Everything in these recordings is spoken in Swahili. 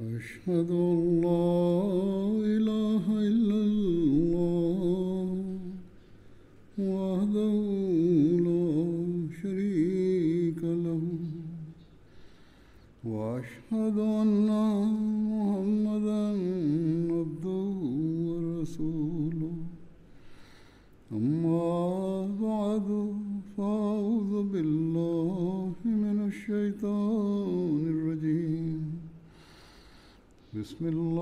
أشهد أن لا إله إلا بسم الله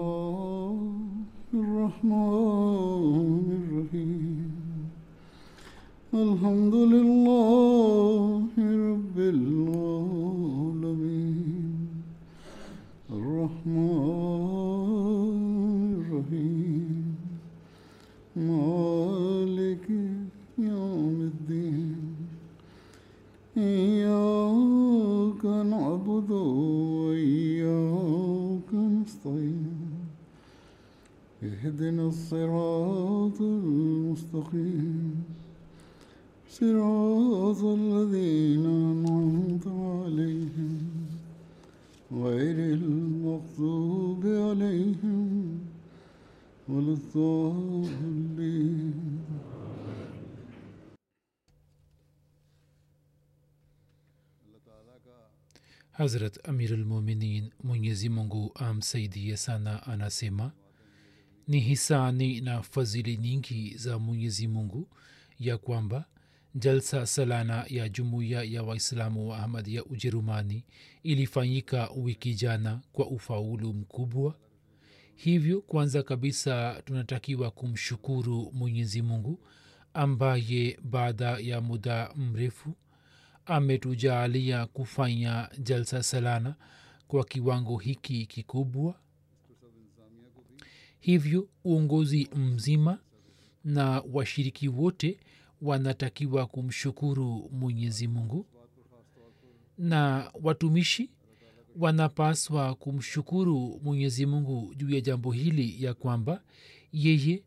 hazrat amirulmuminin mwenyezi mungu amsaidie sana anasema ni hisani na fadhili nyingi za mwenyezi mungu ya kwamba jalsa salana ya jumuiya ya waislamu wa ahmad ya ujerumani ilifanyika wiki jana kwa ufaulu mkubwa. Hivyo kwanza kabisa tunatakiwa kumshukuru mwenyezi mungu ambaye baada ya muda mrefu ametujaalia kufanya jalsa salana kwa kiwango hiki kikubwa. Hivyo uongozi mzima na washiriki wote wanatakiwa kumshukuru mwenyezi mungu. Na watumishi wanapaswa kumshukuru mwenyezi mungu juu ya jambo hili ya kwamba yeye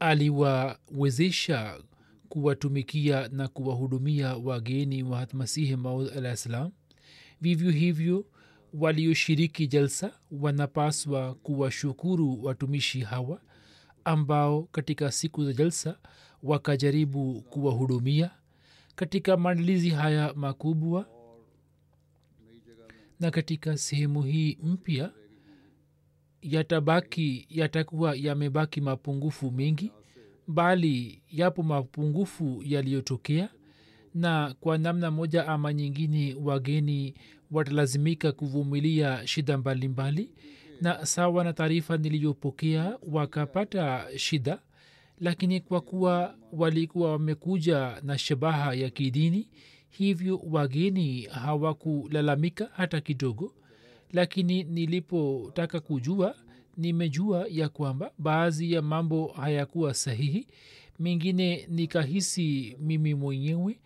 aliwawezesha kuwatumikia na kuwahudumia wageni wa hatmasihi maud alah ssalam vivyo hivyo walioshiriki jalsa wanapaswa kuwashukuru watumishi hawa ambao katika siku za jalsa wakajaribu kuwahudumia. Katika maandalizi haya makubwa na katika sehemu hii mpya yatabaki yatakuwa yamebaki mapungufu mengi bali yapo mapungufu yaliyotokea na kwa namna moja ama nyingine wageni watalazimika kuvumilia shida mbalimbali. Mbali, na sawa na taarifa niliyopokea wakapata shida lakini kwa kuwa walikuwa wamekuja na shabaha ya kidini hivyo wageni hawakulalamika hata kidogo. Lakini nilipotaka kujua nimejua ya kwamba baadhi ya mambo hayakuwa sahihi mengine nikahisi mimi mwenyewe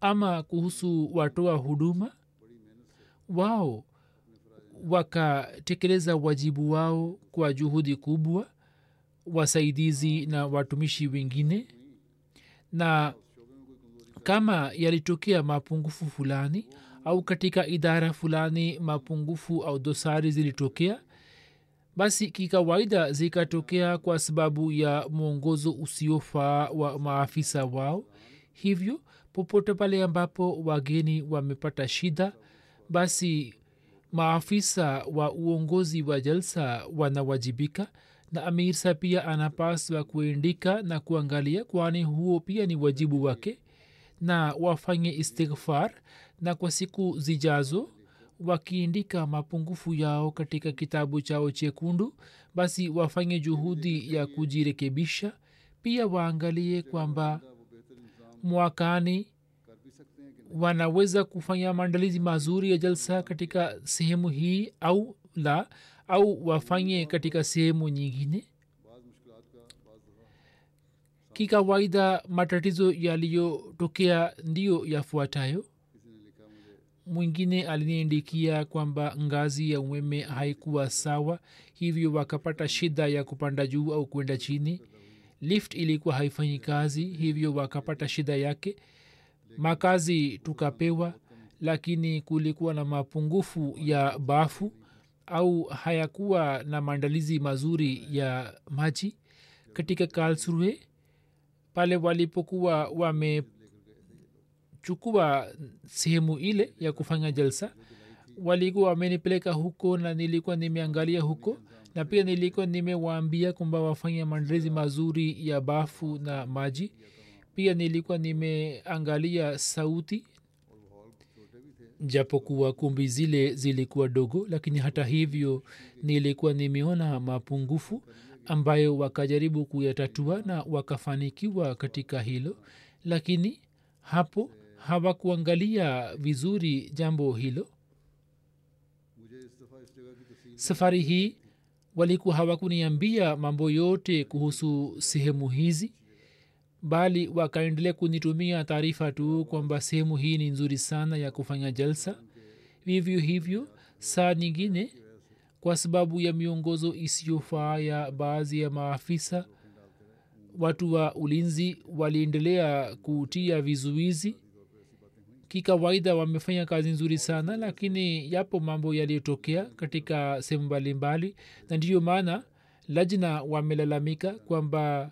ama kuhusu watoa huduma wao wakatekeleza wajibu wao kwa juhudi kubwa wasaidizi na watumishi wengine. Na kama yalitokea mapungufu fulani au katika idara fulani mapungufu au dosari zilitokea basi kikawaida zikatokea kwa sababu ya mwongozo usiofaa wa maafisa wao. Hivyo popote pale ambapo wageni wamepata shida basi maafisa wa uongozi wa jalsa wanawajibika na amirsa pia anapaswa kuendika na kuangalia kwani huo pia ni wajibu wake na wafanye istighfar na kwa siku zijazo wakiindika mapungufu yao katika kitabu chao chekundu basi wafanye juhudi ya kujirekebisha. Pia waangalie kwamba mwakani wanaweza kufanya maandalizi mazuri ya jalsa katika sehemu hii au la au wafanye katika sehemu nyingine. Kikawaida matatizo yaliyotokea ndiyo yafuatayo mwingine aliniindikia kwamba ngazi ya umeme haikuwa sawa hivyo wakapata shida ya kupanda juu au kwenda chini. Lift ilikuwa haifanyi kazi hivyo wakapata shida yake. Makazi tukapewa lakini kulikuwa na mapungufu ya bafu au hayakuwa na maandalizi mazuri ya maji. Katika kalsruhe pale walipokuwa wamechukua sehemu ile ya kufanya jalsa. Walikuwa wamenipeleka huko na nilikuwa nimeangalia huko na pia nilikuwa nimewaambia kwamba wafanye maandalizi mazuri ya bafu na maji. Pia nilikuwa nimeangalia sauti japokuwa kumbi zile zilikuwa dogo lakini hata hivyo nilikuwa nimeona mapungufu ambayo wakajaribu kuyatatua na wakafanikiwa katika hilo. Lakini hapo hawakuangalia vizuri jambo hilo? Safari hii walikuwa hawakuniambia mambo yote kuhusu sehemu hizi bali wakaendelea kunitumia taarifa tu kwamba sehemu hii ni nzuri sana ya kufanya jalsa. Vivyo hivyo saa nyingine kwa sababu ya miongozo isiyofaa ya baadhi ya maafisa watu wa ulinzi waliendelea kutia vizuizi kikawaida wamefanya kazi nzuri sana lakini yapo mambo yaliyotokea katika sehemu mbalimbali na ndiyo maana lajna wamelalamika kwamba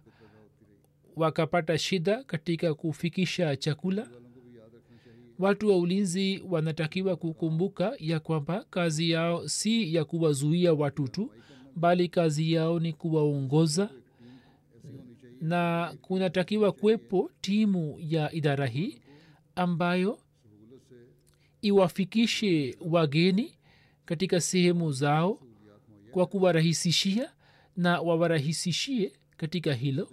wakapata shida katika kufikisha chakula. Watu wa ulinzi wanatakiwa kukumbuka ya kwamba kazi yao si ya kuwazuia watu tu bali kazi yao ni kuwaongoza. Na kunatakiwa kuwepo timu ya idara hii ambayo iwafikishe wageni katika sehemu zao kwa kuwarahisishia na wawarahisishie katika hilo.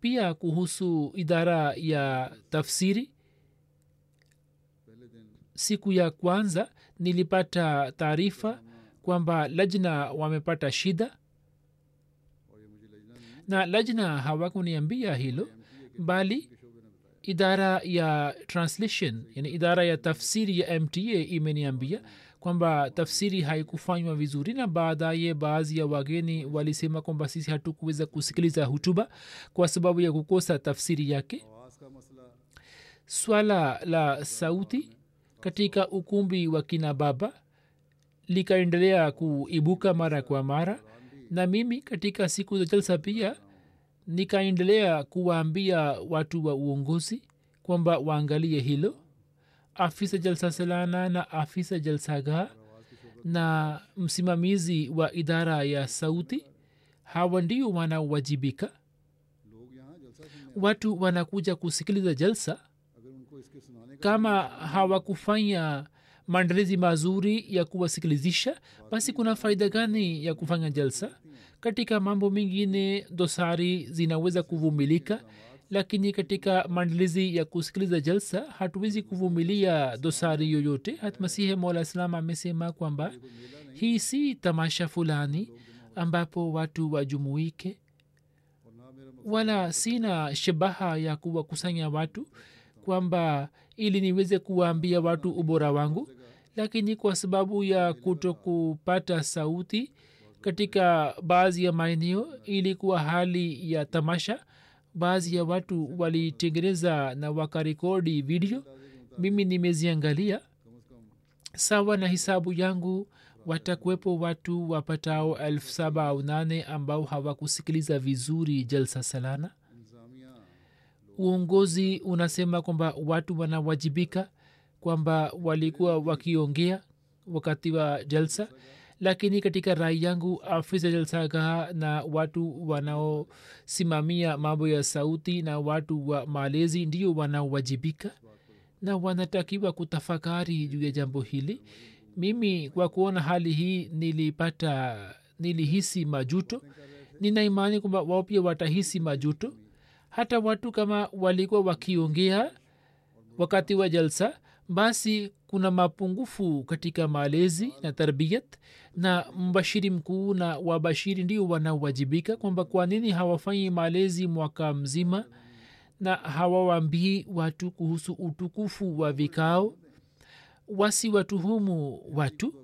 Pia kuhusu idara ya tafsiri siku ya kwanza nilipata taarifa kwamba lajna wamepata shida. Na lajna hawakuniambia hilo bali idara ya translation yani idara ya tafsiri ya mta imeniambia kwamba tafsiri haikufanywa vizuri na baadaye baadhi ya wageni walisema kwamba sisi hatukuweza kusikiliza hutuba kwa sababu ya kukosa tafsiri yake. Swala la sauti katika ukumbi wa kina baba likaendelea kuibuka mara kwa mara na mimi katika siku za jalsa pia nikaendelea kuwaambia watu wa uongozi kwamba waangalie hilo. Afisa jalsa selana na afisa jalsagaa na msimamizi wa idara ya sauti hawa ndio wanaowajibika. Watu wanakuja kusikiliza jalsa. Kama hawakufanya maandalizi mazuri ya kuwasikilizisha basi kuna faida gani ya kufanya jalsa katika mambo mengine dosari zinaweza kuvumilika lakini katika maandalizi ya kusikiliza jalsa hatuwezi kuvumilia dosari yoyote. Hatmasihi mola islam amesema kwamba hii si tamasha fulani ambapo watu wajumuike wala sina shabaha ya kuwakusanya watu kwamba ili niweze kuwaambia watu ubora wangu lakini kwa sababu ya kuto kupata sauti katika baadhi ya maeneo ilikuwa hali ya tamasha. Baadhi ya watu walitengeneza na wakarekodi video. Mimi nimeziangalia. Sawa na hisabu yangu watakuwepo watu wapatao elfu saba au nane ambao hawakusikiliza vizuri jalsa salana. Uongozi unasema kwamba watu wanawajibika kwamba walikuwa wakiongea wakati wa jalsa lakini katika rai yangu afisa jalsagaha na watu wanaosimamia mambo ya sauti na watu wa malezi ndio wanaowajibika na wanatakiwa kutafakari juu ya jambo hili. Mimi kwa kuona hali hii nilipata nilihisi majuto. Nina imani kwamba wao pia watahisi majuto. Hata watu kama walikuwa wakiongea wakati wa jalsa basi kuna mapungufu katika malezi na tarbiyat na mbashiri mkuu na wabashiri ndio wanaowajibika kwamba kwa nini hawafanyi malezi mwaka mzima na hawawambii watu kuhusu utukufu wa vikao. Wasiwatuhumu watu.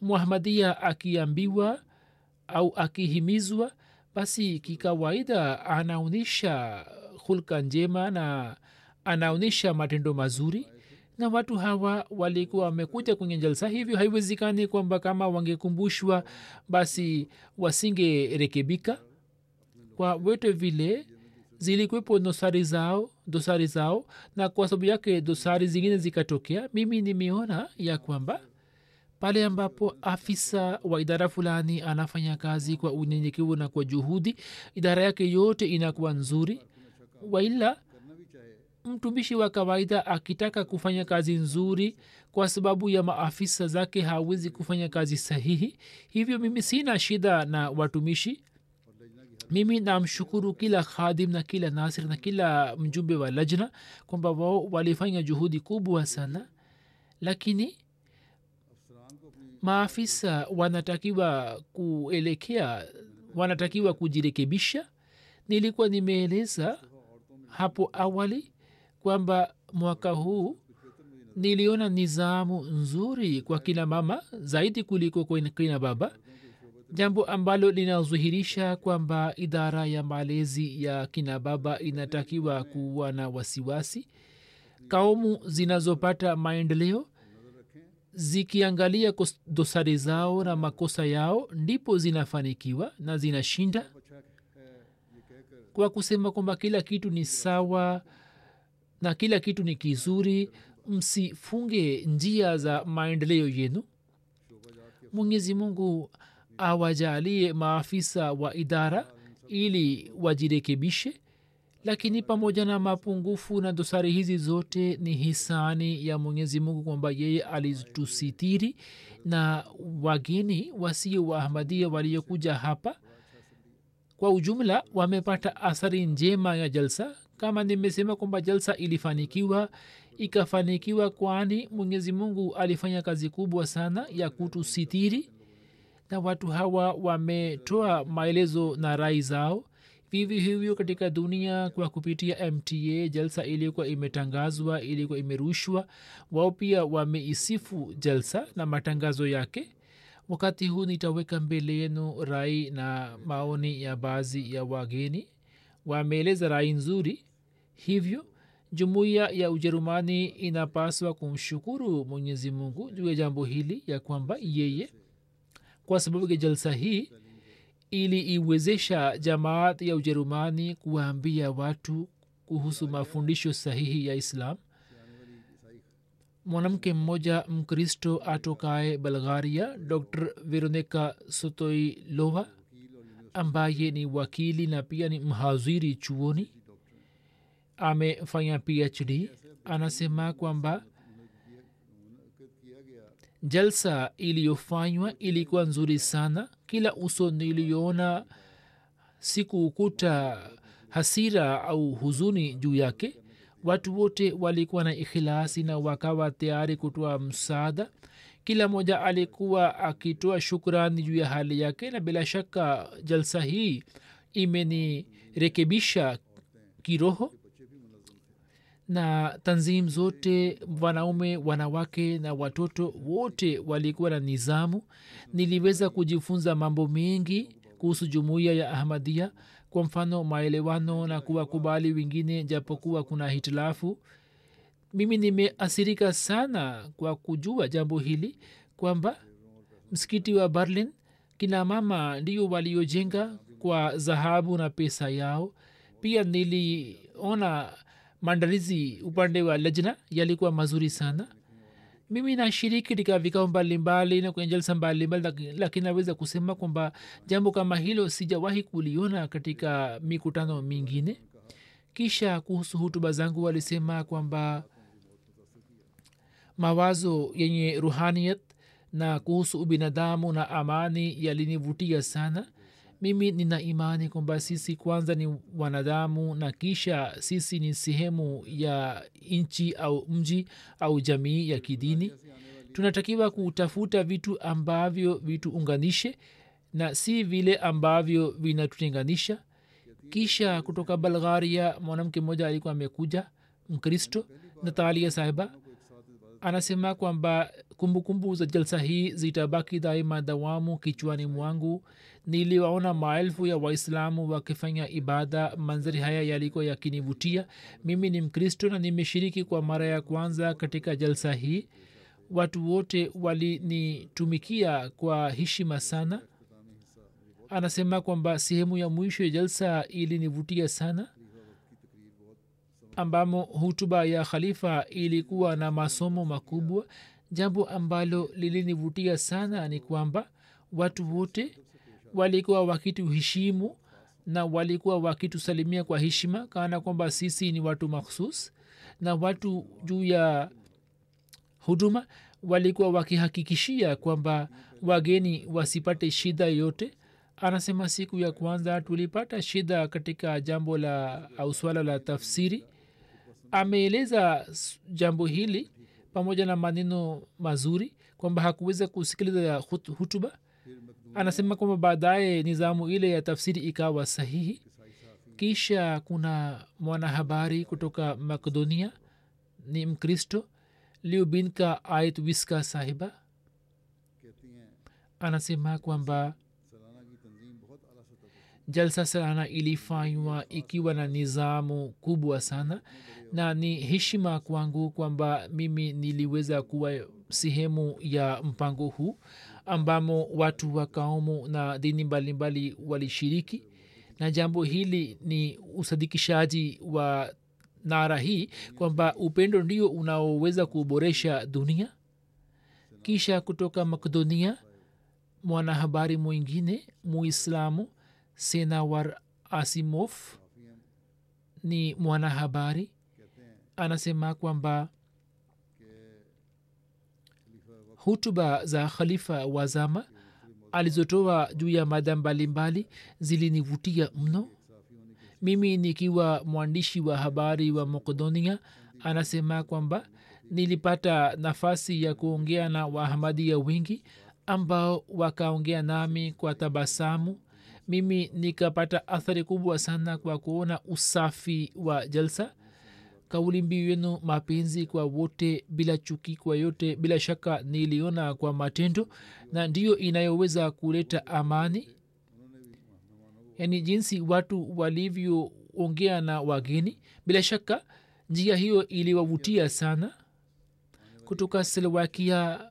Muhamadia akiambiwa au akihimizwa basi kikawaida anaonyesha hulka njema na anaonyesha matendo mazuri na watu hawa walikuwa wamekuja kwenye jalsa hivyo haiwezekani kwamba kama wangekumbushwa basi wasingerekebika. Kwa wete vile zilikwepo dosari zao dosari zao na kwa sababu yake dosari zingine zikatokea mimi nimeona ya kwamba pale ambapo afisa wa idara fulani anafanya kazi kwa unyenyekevu na kwa juhudi idara yake yote inakuwa nzuri. Waila mtumishi wa kawaida akitaka kufanya kazi nzuri kwa sababu ya maafisa zake hawezi kufanya kazi sahihi. Hivyo mimi sina shida na watumishi. Mimi namshukuru kila khadim na kila nasir na kila mjumbe wa lajna kwamba wao walifanya juhudi kubwa sana. Lakini maafisa wanatakiwa kuelekea wanatakiwa kujirekebisha. Nilikuwa nimeeleza hapo awali kwamba mwaka huu niliona nizamu nzuri kwa kina mama zaidi kuliko kwa kina baba jambo ambalo linadhihirisha kwamba idara ya malezi ya kina baba inatakiwa kuwa na wasiwasi. Kaumu zinazopata maendeleo zikiangalia dosari zao na makosa yao ndipo zinafanikiwa na zinashinda. Kwa kusema kwamba kila kitu ni sawa na kila kitu ni kizuri msifunge njia za maendeleo yenu. Mwenyezi mungu awajalie maafisa wa idara ili wajirekebishe lakini pamoja na mapungufu na dosari hizi zote ni hisani ya mwenyezi mungu kwamba yeye alitusitiri na wageni wasio waahmadia waliokuja hapa. Kwa ujumla wamepata athari njema ya jalsa kama nimesema kwamba jalsa ilifanikiwa ikafanikiwa kwani mwenyezi mungu alifanya kazi kubwa sana ya kutusitiri. Na watu hawa wametoa maelezo na rai zao. Vivyo hivyo katika dunia kwa kupitia mta jalsa ilikuwa imetangazwa ilikuwa imerushwa. Wao pia wameisifu jalsa na matangazo yake. Wakati huu nitaweka mbele yenu rai na maoni ya baadhi ya wageni. Wameeleza rai nzuri hivyo jumuiya ya ujerumani inapaswa kumshukuru mwenyezi mungu juu ya jambo hili ya kwamba yeye kwa sababu ya jalsa hii iliiwezesha jamaat ya ujerumani kuwaambia watu kuhusu mafundisho sahihi ya islam. Mwanamke mmoja mkristo atokaye bulgaria dr veronika sotoilova ambaye ni wakili na pia ni mhaziri chuoni amefanya phd anasema kwamba jalsa iliyofanywa ilikuwa nzuri sana. Kila uso niliona sikukuta hasira au huzuni juu yake. Watu wote walikuwa na ikhilasi na wakawa tayari kutoa msaada. Kila mmoja alikuwa akitoa shukrani juu ya hali yake na bila shaka jalsa hii imenirekebisha kiroho na tanzim zote wanaume wanawake na watoto wote walikuwa na nizamu. Niliweza kujifunza mambo mengi kuhusu jumuiya ya ahmadia kwa mfano maelewano na kuwakubali wengine japokuwa kuna hitilafu. Mimi nimeasirika sana kwa kujua jambo hili kwamba msikiti wa berlin kina mama ndio waliojenga kwa dhahabu na pesa yao. Pia niliona maandalizi upande wa lajna yalikuwa mazuri sana. Mimi nashiriki katika vikao mbalimbali na kwenye jalsa mbalimbali lakini naweza kusema kwamba jambo kama hilo sijawahi kuliona katika mikutano mingine. Kisha kuhusu hutuba zangu walisema kwamba mawazo yenye ruhaniyat na kuhusu ubinadamu na amani yalinivutia sana mimi nina imani kwamba sisi kwanza ni wanadamu na kisha sisi ni sehemu ya nchi au mji au jamii ya kidini. Tunatakiwa kutafuta vitu ambavyo vituunganishe na si vile ambavyo vinatutenganisha. Kisha kutoka bulgaria mwanamke mmoja alikuwa amekuja mkristo natalia sahiba. Anasema kwamba kumbukumbu za jalsa hii zitabaki daima dawamu kichwani mwangu niliwaona maelfu ya waislamu wakifanya ibada manzari haya yalikuwa yakinivutia. Mimi ni mkristo na nimeshiriki kwa mara ya kwanza katika jalsa hii. Watu wote walinitumikia kwa heshima sana. Anasema kwamba sehemu ya mwisho ya jalsa ilinivutia sana ambamo hutuba ya khalifa ilikuwa na masomo makubwa. Jambo ambalo lilinivutia sana ni kwamba watu wote walikuwa wakituheshimu na walikuwa wakitusalimia kwa heshima kana kwamba sisi ni watu makhsus na watu juu ya huduma walikuwa wakihakikishia kwamba wageni wasipate shida yote anasema siku ya kwanza tulipata shida katika jambo la au swala la tafsiri. Ameeleza jambo hili pamoja na maneno mazuri kwamba hakuweza kusikiliza hut, hutuba anasema kwamba baadaye nizamu ile ya tafsiri ikawa sahihi. Kisha kuna mwanahabari kutoka makedonia ni mkristo liubinka ait wiska sahiba. Anasema kwamba jalsa salana ilifanywa ikiwa na nizamu kubwa sana. Na ni heshima kwangu kwamba mimi niliweza kuwa sehemu ya mpango huu ambamo watu wa kaumu na dini mbalimbali walishiriki. Na jambo hili ni usadikishaji wa nara hii kwamba upendo ndio unaoweza kuboresha dunia. Kisha kutoka makedonia mwanahabari mwingine muislamu senawar asimof ni mwanahabari. Anasema kwamba hutuba za khalifa wa zama alizotoa juu ya mada mbalimbali zilinivutia mno. Mimi nikiwa mwandishi wa habari wa makedonia anasema kwamba nilipata nafasi ya kuongea na wahamadia wengi ambao wakaongea nami kwa tabasamu. Mimi nikapata athari kubwa sana kwa kuona usafi wa jalsa kauli mbiu yenu mapenzi kwa wote bila chuki kwa yote bila shaka niliona kwa matendo na ndiyo inayoweza kuleta amani. Yaani jinsi watu walivyoongea na wageni. Bila shaka njia hiyo iliwavutia sana. Kutoka slovakia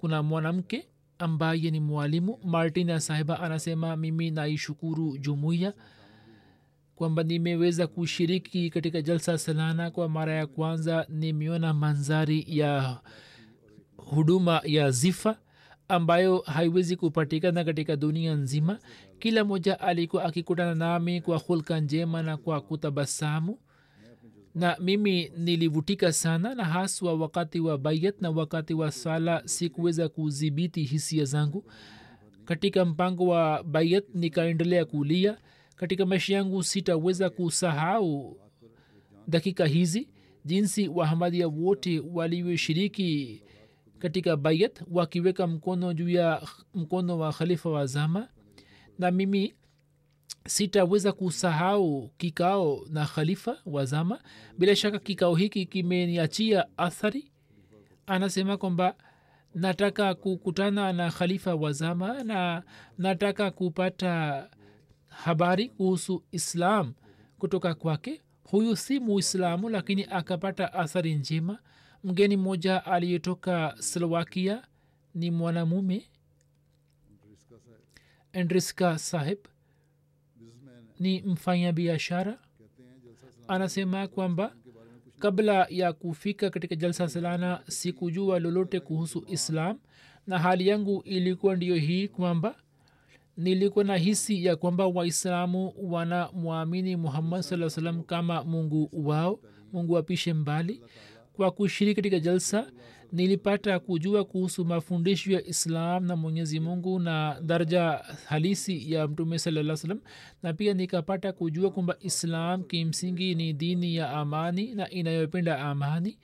kuna mwanamke ambaye ni mwalimu. Martina sahiba anasema mimi naishukuru jumuiya kwamba nimeweza kushiriki katika jalsa salana kwa mara ya kwanza nimeona manzari ya huduma ya zifa ambayo haiwezi kupatikana katika dunia nzima. Kila moja alikuwa akikutana nami kwa hulka njema na kwa kutabasamu na mimi nilivutika sana na haswa wakati wa bayat na wakati wa sala sikuweza kudhibiti hisia zangu. Katika mpango wa bayat nikaendelea kulia katika maisha yangu sitaweza kusahau dakika hizi jinsi wahamadia wote walivyoshiriki katika bayat wakiweka mkono juu ya mkono wa khalifa wa zama. Na mimi sitaweza kusahau kikao na khalifa wa zama. Bila shaka kikao hiki kimeniachia athari. Anasema kwamba nataka kukutana na khalifa wa zama na nataka kupata habari kuhusu islam. Kutoka kwake huyu si muislamu lakini akapata athari njema. Mgeni mmoja aliyetoka slovakia ni mwanamume andriska saheb ni mfanya biashara anasema kwamba kabla ya kufika katika jalsa salana sikujua lolote kuhusu islam na hali yangu ilikuwa ndiyo hii kwamba nilikuwa na hisi ya kwamba waislamu wanamwamini muhammad saa salam kama mungu wao mungu apishe mbali. Kwa kushiriki katika jalsa nilipata kujua kuhusu mafundisho ya islam na mwenyezi mungu na daraja halisi ya mtume salaa salam na pia nikapata kujua kwamba islam kimsingi ni dini ya amani na inayopenda amani.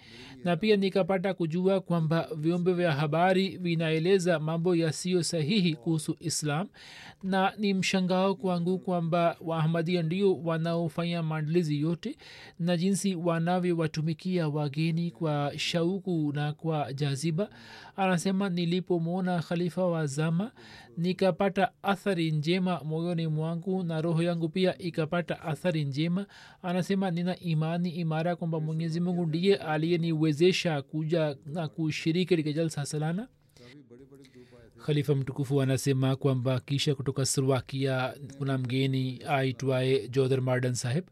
Na pia nikapata kujua kwamba vyombo vya habari vinaeleza mambo yasiyo sahihi kuhusu islam. Na ni mshangao kwangu kwamba waahmadia ndio wanaofanya maandalizi yote na jinsi wanavyowatumikia wageni kwa shauku na kwa jaziba. Anasema nilipomwona khalifa wa zama nikapata athari njema moyoni mwangu na roho yangu pia ikapata athari njema. Anasema nina imani imara kwamba mwenyezi mungu ndiye aliyeniwezesha kuja na kushiriki katika jalsa salana khalifa mtukufu anasema kwamba kisha kutoka slovakia kuna mgeni aitwaye jodher mardan saheb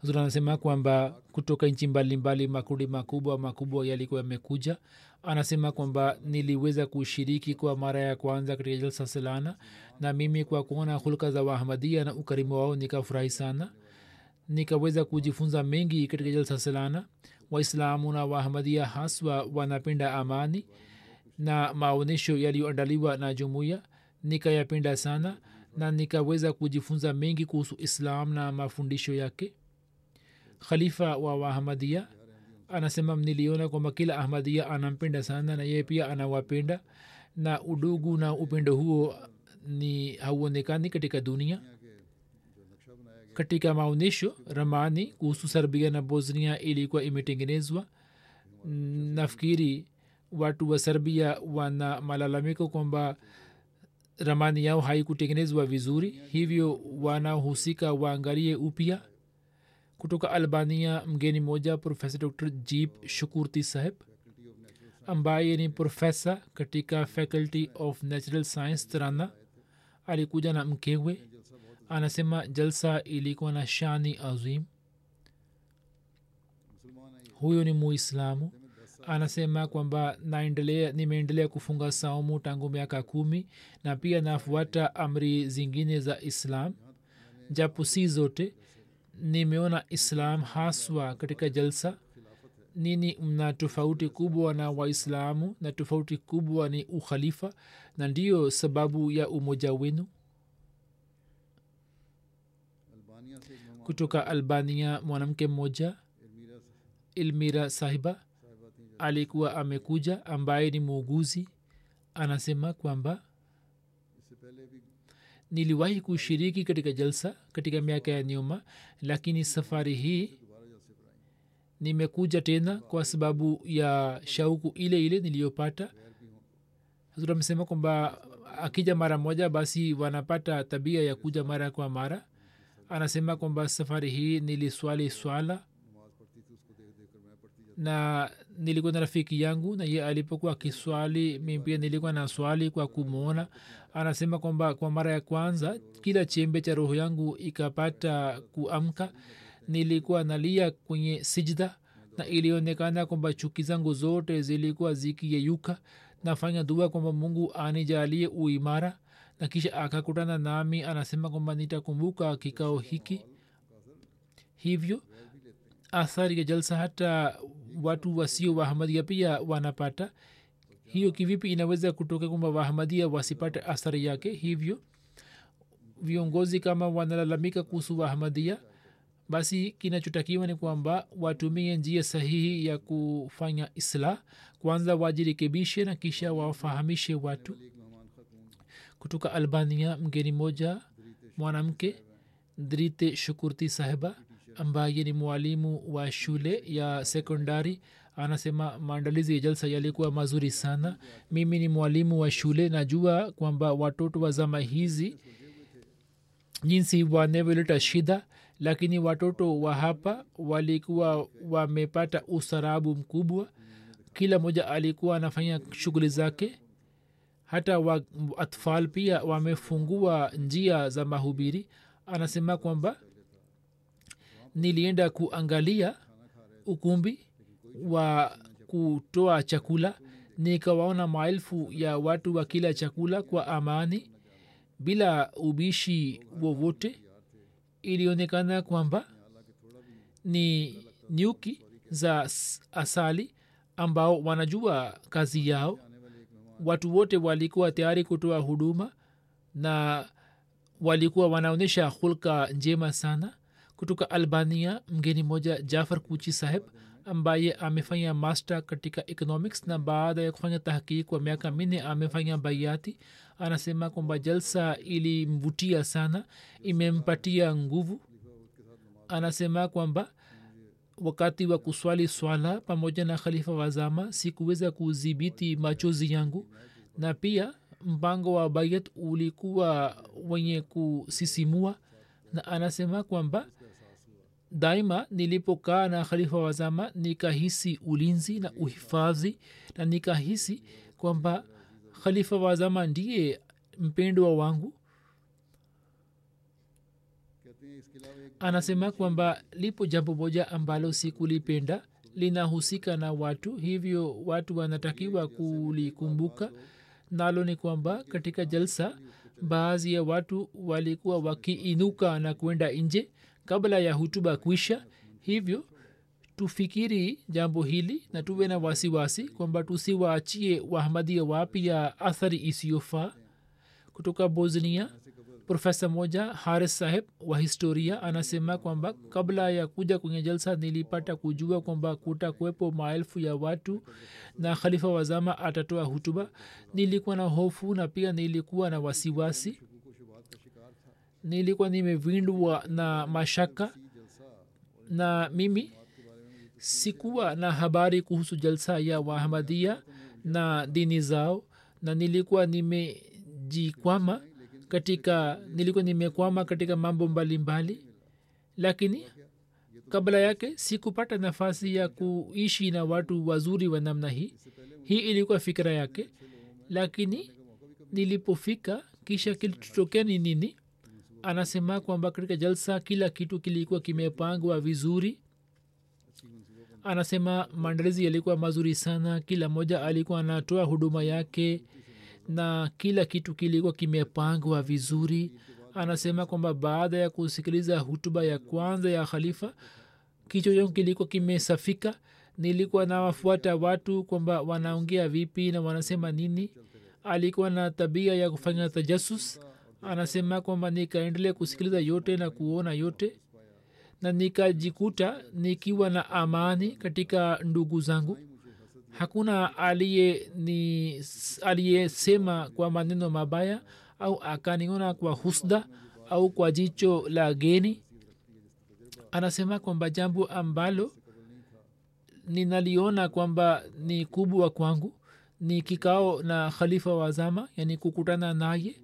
Huzur anasema kwamba kutoka nchi mbalimbali makundi makubwa makubwa yalikuwa yamekuja. Anasema kwamba niliweza kushiriki kwa mara ya kwanza katika jalsa salana na mimi kwa kuona hulka za wahamadia na ukarimu wao nikafurahi sana. Nikaweza kujifunza mengi katika jalsa salana waislamu na wahamadia haswa wanapenda amani na maonyesho yaliyoandaliwa na jumuiya. Nikayapenda sana na nikaweza kujifunza mengi kuhusu islam na mafundisho yake khalifa wa wahamadia anasema niliona kwamba kila ahmadia anampenda sana na yeye pia anawapenda na udugu na upendo huo ni hauonekani katika dunia. Katika maonyesho ramani kuhusu serbia na bosnia ilikuwa imetengenezwa. Nafikiri watu wa serbia wana malalamiko kwamba ramani yao haikutengenezwa vizuri hivyo wanaohusika waangalie upya kutoka albania mgeni moja profesa dr jip shukurti saheb ambaye ni profesa katika faculty of natural science trana alikuja na mkewe. Anasema jalsa ilikuwa na shani azim. Huyo ni muislamu. Anasema kwamba naendelea nimeendelea kufunga saumu tangu miaka kumi na pia nafuata amri zingine za islam japo si zote nimeona islam haswa katika jalsa. Nini mna tofauti kubwa na waislamu na tofauti kubwa ni ukhalifa na ndiyo sababu ya umoja wenu? Kutoka albania mwanamke mmoja ilmira sahiba alikuwa amekuja ambaye ni muuguzi. Anasema kwamba niliwahi kushiriki katika jalsa katika miaka ya nyuma lakini safari hii nimekuja tena kwa sababu ya shauku ile ile niliyopata. Hazur amesema kwamba akija mara moja basi wanapata tabia ya kuja mara kwa mara. Anasema kwamba safari hii niliswali swala na nilikuwa na rafiki yangu na ye alipokuwa akiswali mi pia nilikuwa na swali kwa kumwona anasema kwamba kwa mara ya kwanza kila chembe cha roho yangu ikapata kuamka. Nilikuwa nalia kwenye sijda na ilionekana kwamba chuki zangu zote zilikuwa zikiyeyuka. Nafanya dua kwamba mungu anijalie uimara na kisha akakutana nami anasema kwamba nitakumbuka kikao hiki. Hivyo athari ya jalsa hata watu wasio wahamadia pia wanapata. Hiyo kivipi inaweza kutoka kwamba wahamadia wasipate athari yake? Hivyo viongozi kama wanalalamika kuhusu wahamadia basi kinachotakiwa ni kwamba watumie njia sahihi ya kufanya islah kwanza wajirekebishe na kisha wafahamishe watu. Kutoka albania mgeni moja mwanamke drite shukurti sahiba ambaye ni mwalimu wa shule ya sekondari anasema maandalizi ya jalsa yalikuwa mazuri sana. Mimi ni mwalimu wa shule najua kwamba watoto wa zama hizi jinsi wanavyoleta shida lakini watoto wa hapa walikuwa wamepata usarabu mkubwa. Kila mmoja alikuwa anafanya shughuli zake. Hata wa, atfal pia wamefungua njia za mahubiri. Anasema kwamba nilienda kuangalia ukumbi wa kutoa chakula. Nikawaona maelfu ya watu wa kila chakula kwa amani bila ubishi wowote. Ilionekana kwamba ni nyuki za asali ambao wanajua kazi yao. Watu wote walikuwa tayari kutoa huduma na walikuwa wanaonyesha hulka njema sana kutoka albania mgeni moja jafar kuchi saheb ambaye amefanya master katika economics na baada ya kufanya tahkiki kwa miaka minne amefanya baiati anasema kwamba jalsa ilimvutia sana imempatia nguvu. Anasema kwamba wakati wa kuswali swala pamoja na khalifa wazama sikuweza kudhibiti machozi yangu na pia mpango wa bayat ulikuwa wenye kusisimua na anasema kwamba daima nilipokaa na khalifa wazama nikahisi ulinzi na uhifadhi na nikahisi kwamba khalifa wazama ndiye mpendwa wangu. Anasema kwamba lipo jambo moja ambalo sikulipenda linahusika na watu hivyo watu wanatakiwa kulikumbuka. Nalo ni kwamba katika jalsa baadhi ya watu walikuwa wakiinuka na kwenda nje kabla ya hutuba kuisha. Hivyo tufikiri jambo hili na tuwe na wasiwasi kwamba tusiwaachie wahamadia wapya athari isiyofaa. Kutoka bosnia profesa moja haris saheb wa historia anasema kwamba kabla ya kuja kwenye jalsa nilipata kujua kwamba kutakuwepo maelfu ya watu na khalifa wazama atatoa hutuba. Nilikuwa na hofu na pia nilikuwa na wasiwasi nilikuwa nimevindwa na mashaka na mimi sikuwa na habari kuhusu jalsa ya wahamadia na dini zao na nilikuwa nimejikwama katika nilikuwa nimekwama katika mambo mbalimbali. Mbali. lakini kabla yake sikupata nafasi ya kuishi na watu wazuri wa namna hii. Hii ilikuwa fikira yake. Lakini nilipofika kisha kilitutokea ni nini anasema kwamba katika jalsa kila kitu kilikuwa kimepangwa vizuri. Anasema maandalizi yalikuwa mazuri sana kila mmoja alikuwa anatoa huduma yake na kila kitu kilikuwa kimepangwa vizuri. Anasema kwamba baada ya kusikiliza hutuba ya kwanza ya khalifa kichwa changu kilikuwa kimesafika. Nilikuwa nawafuata watu kwamba wanaongea vipi na wanasema nini. Alikuwa na tabia ya kufanya tajasus anasema kwamba nikaendelea kusikiliza yote na kuona yote na nikajikuta nikiwa na amani katika ndugu zangu. Hakuna aliye aliyesema kwa maneno mabaya au akaniona kwa husda au kwa jicho la geni. Anasema kwamba jambo ambalo ninaliona kwamba ni kubwa kwangu ni kikao na khalifa wa zama yani kukutana naye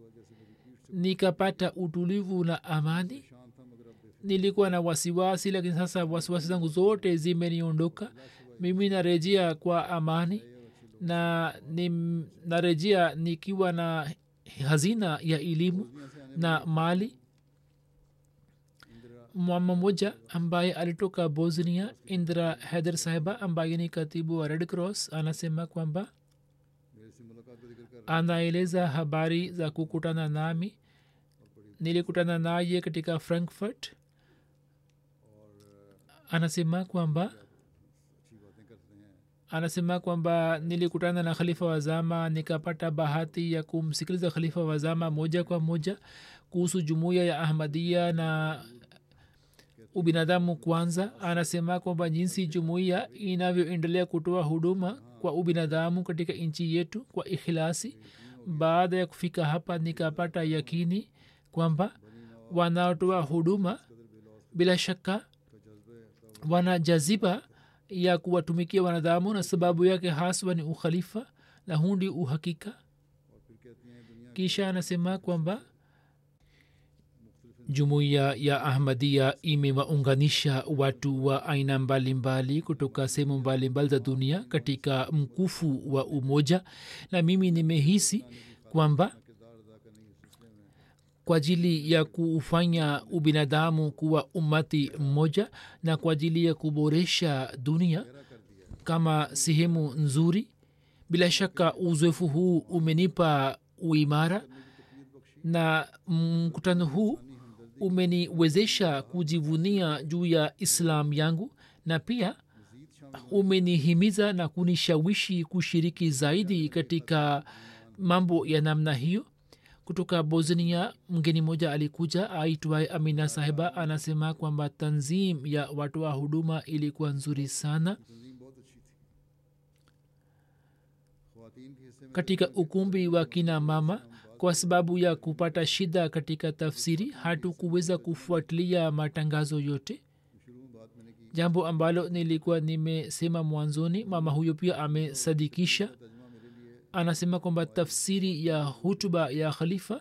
nikapata utulivu na amani. Nilikuwa na wasiwasi lakini sasa wasiwasi zangu zote zimeniondoka. Mimi narejea kwa amani na narejea nikiwa na hazina ya elimu na mali. Mama moja ambaye alitoka bosnia indra heder sahiba ambaye ni katibu wa red cross anasema kwamba anaeleza habari za kukutana nami nilikutana naye katika frankfurt. Anasema kwamba anasema kwamba nilikutana na khalifa wazama nikapata bahati ya kumsikiliza khalifa wazama moja kwa moja kuhusu jumuiya ya ahmadia na ubinadamu kwanza. Anasema kwamba jinsi jumuiya inavyoendelea kutoa huduma kwa ubinadamu katika nchi yetu kwa ikhilasi baada ya kufika hapa nikapata yakini kwamba wanaotoa huduma bila shaka wana jaziba ya kuwatumikia wanadamu na sababu yake haswa ni ukhalifa na huu ndi uhakika. Kisha anasema kwamba jumuiya ya ahmadia imewaunganisha watu wa aina mbalimbali kutoka sehemu mbalimbali za dunia katika mkufu wa umoja. Na mimi nimehisi kwamba kwa ajili ya kufanya ubinadamu kuwa umati mmoja na kwa ajili ya kuboresha dunia kama sehemu nzuri. Bila shaka uzoefu huu umenipa uimara na mkutano huu umeniwezesha kujivunia juu ya islam yangu na pia umenihimiza na kunishawishi kushiriki zaidi katika mambo ya namna hiyo kutoka bosnia mgeni mmoja alikuja aitwaye amina sahiba anasema kwamba tanzim ya watoa huduma ilikuwa nzuri sana. Katika ukumbi wa kina mama kwa sababu ya kupata shida katika tafsiri hatukuweza kufuatilia matangazo yote. Jambo ambalo nilikuwa nimesema mwanzoni mama huyo pia amesadikisha anasema kwamba tafsiri ya hutuba ya khalifa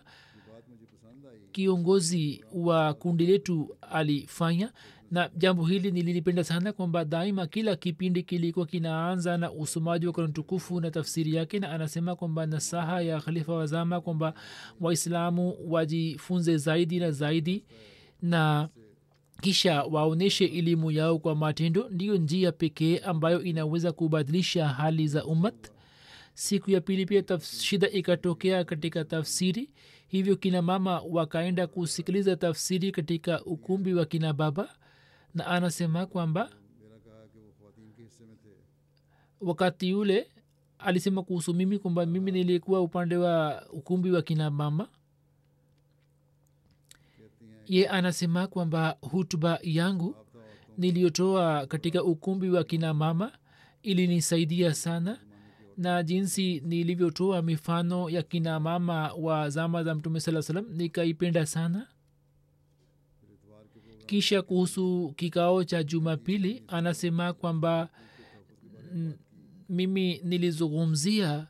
kiongozi wa kundi letu alifanya. Na jambo hili nililipenda sana kwamba daima kila kipindi kilikuwa kinaanza na usomaji wa korani tukufu na tafsiri yake na anasema kwamba nasaha ya khalifa wazama kwamba waislamu wajifunze zaidi na zaidi na kisha waonyeshe elimu yao kwa matendo. Ndiyo njia pekee ambayo inaweza kubadilisha hali za umat siku ya pili pia taf- shida ikatokea katika tafsiri. Hivyo kina mama wakaenda kusikiliza tafsiri katika ukumbi wa kina baba. Na anasema kwamba wakati yule alisema kuhusu mimi kwamba mimi nilikuwa upande wa ukumbi wa kina mama. Ye anasema kwamba hutuba yangu niliyotoa katika ukumbi wa kina mama ili nisaidia sana na jinsi nilivyotoa mifano ya kina mama wa zama za mtume saa salam nikaipenda sana. Kisha kuhusu kikao cha jumapili anasema kwamba mimi nilizungumzia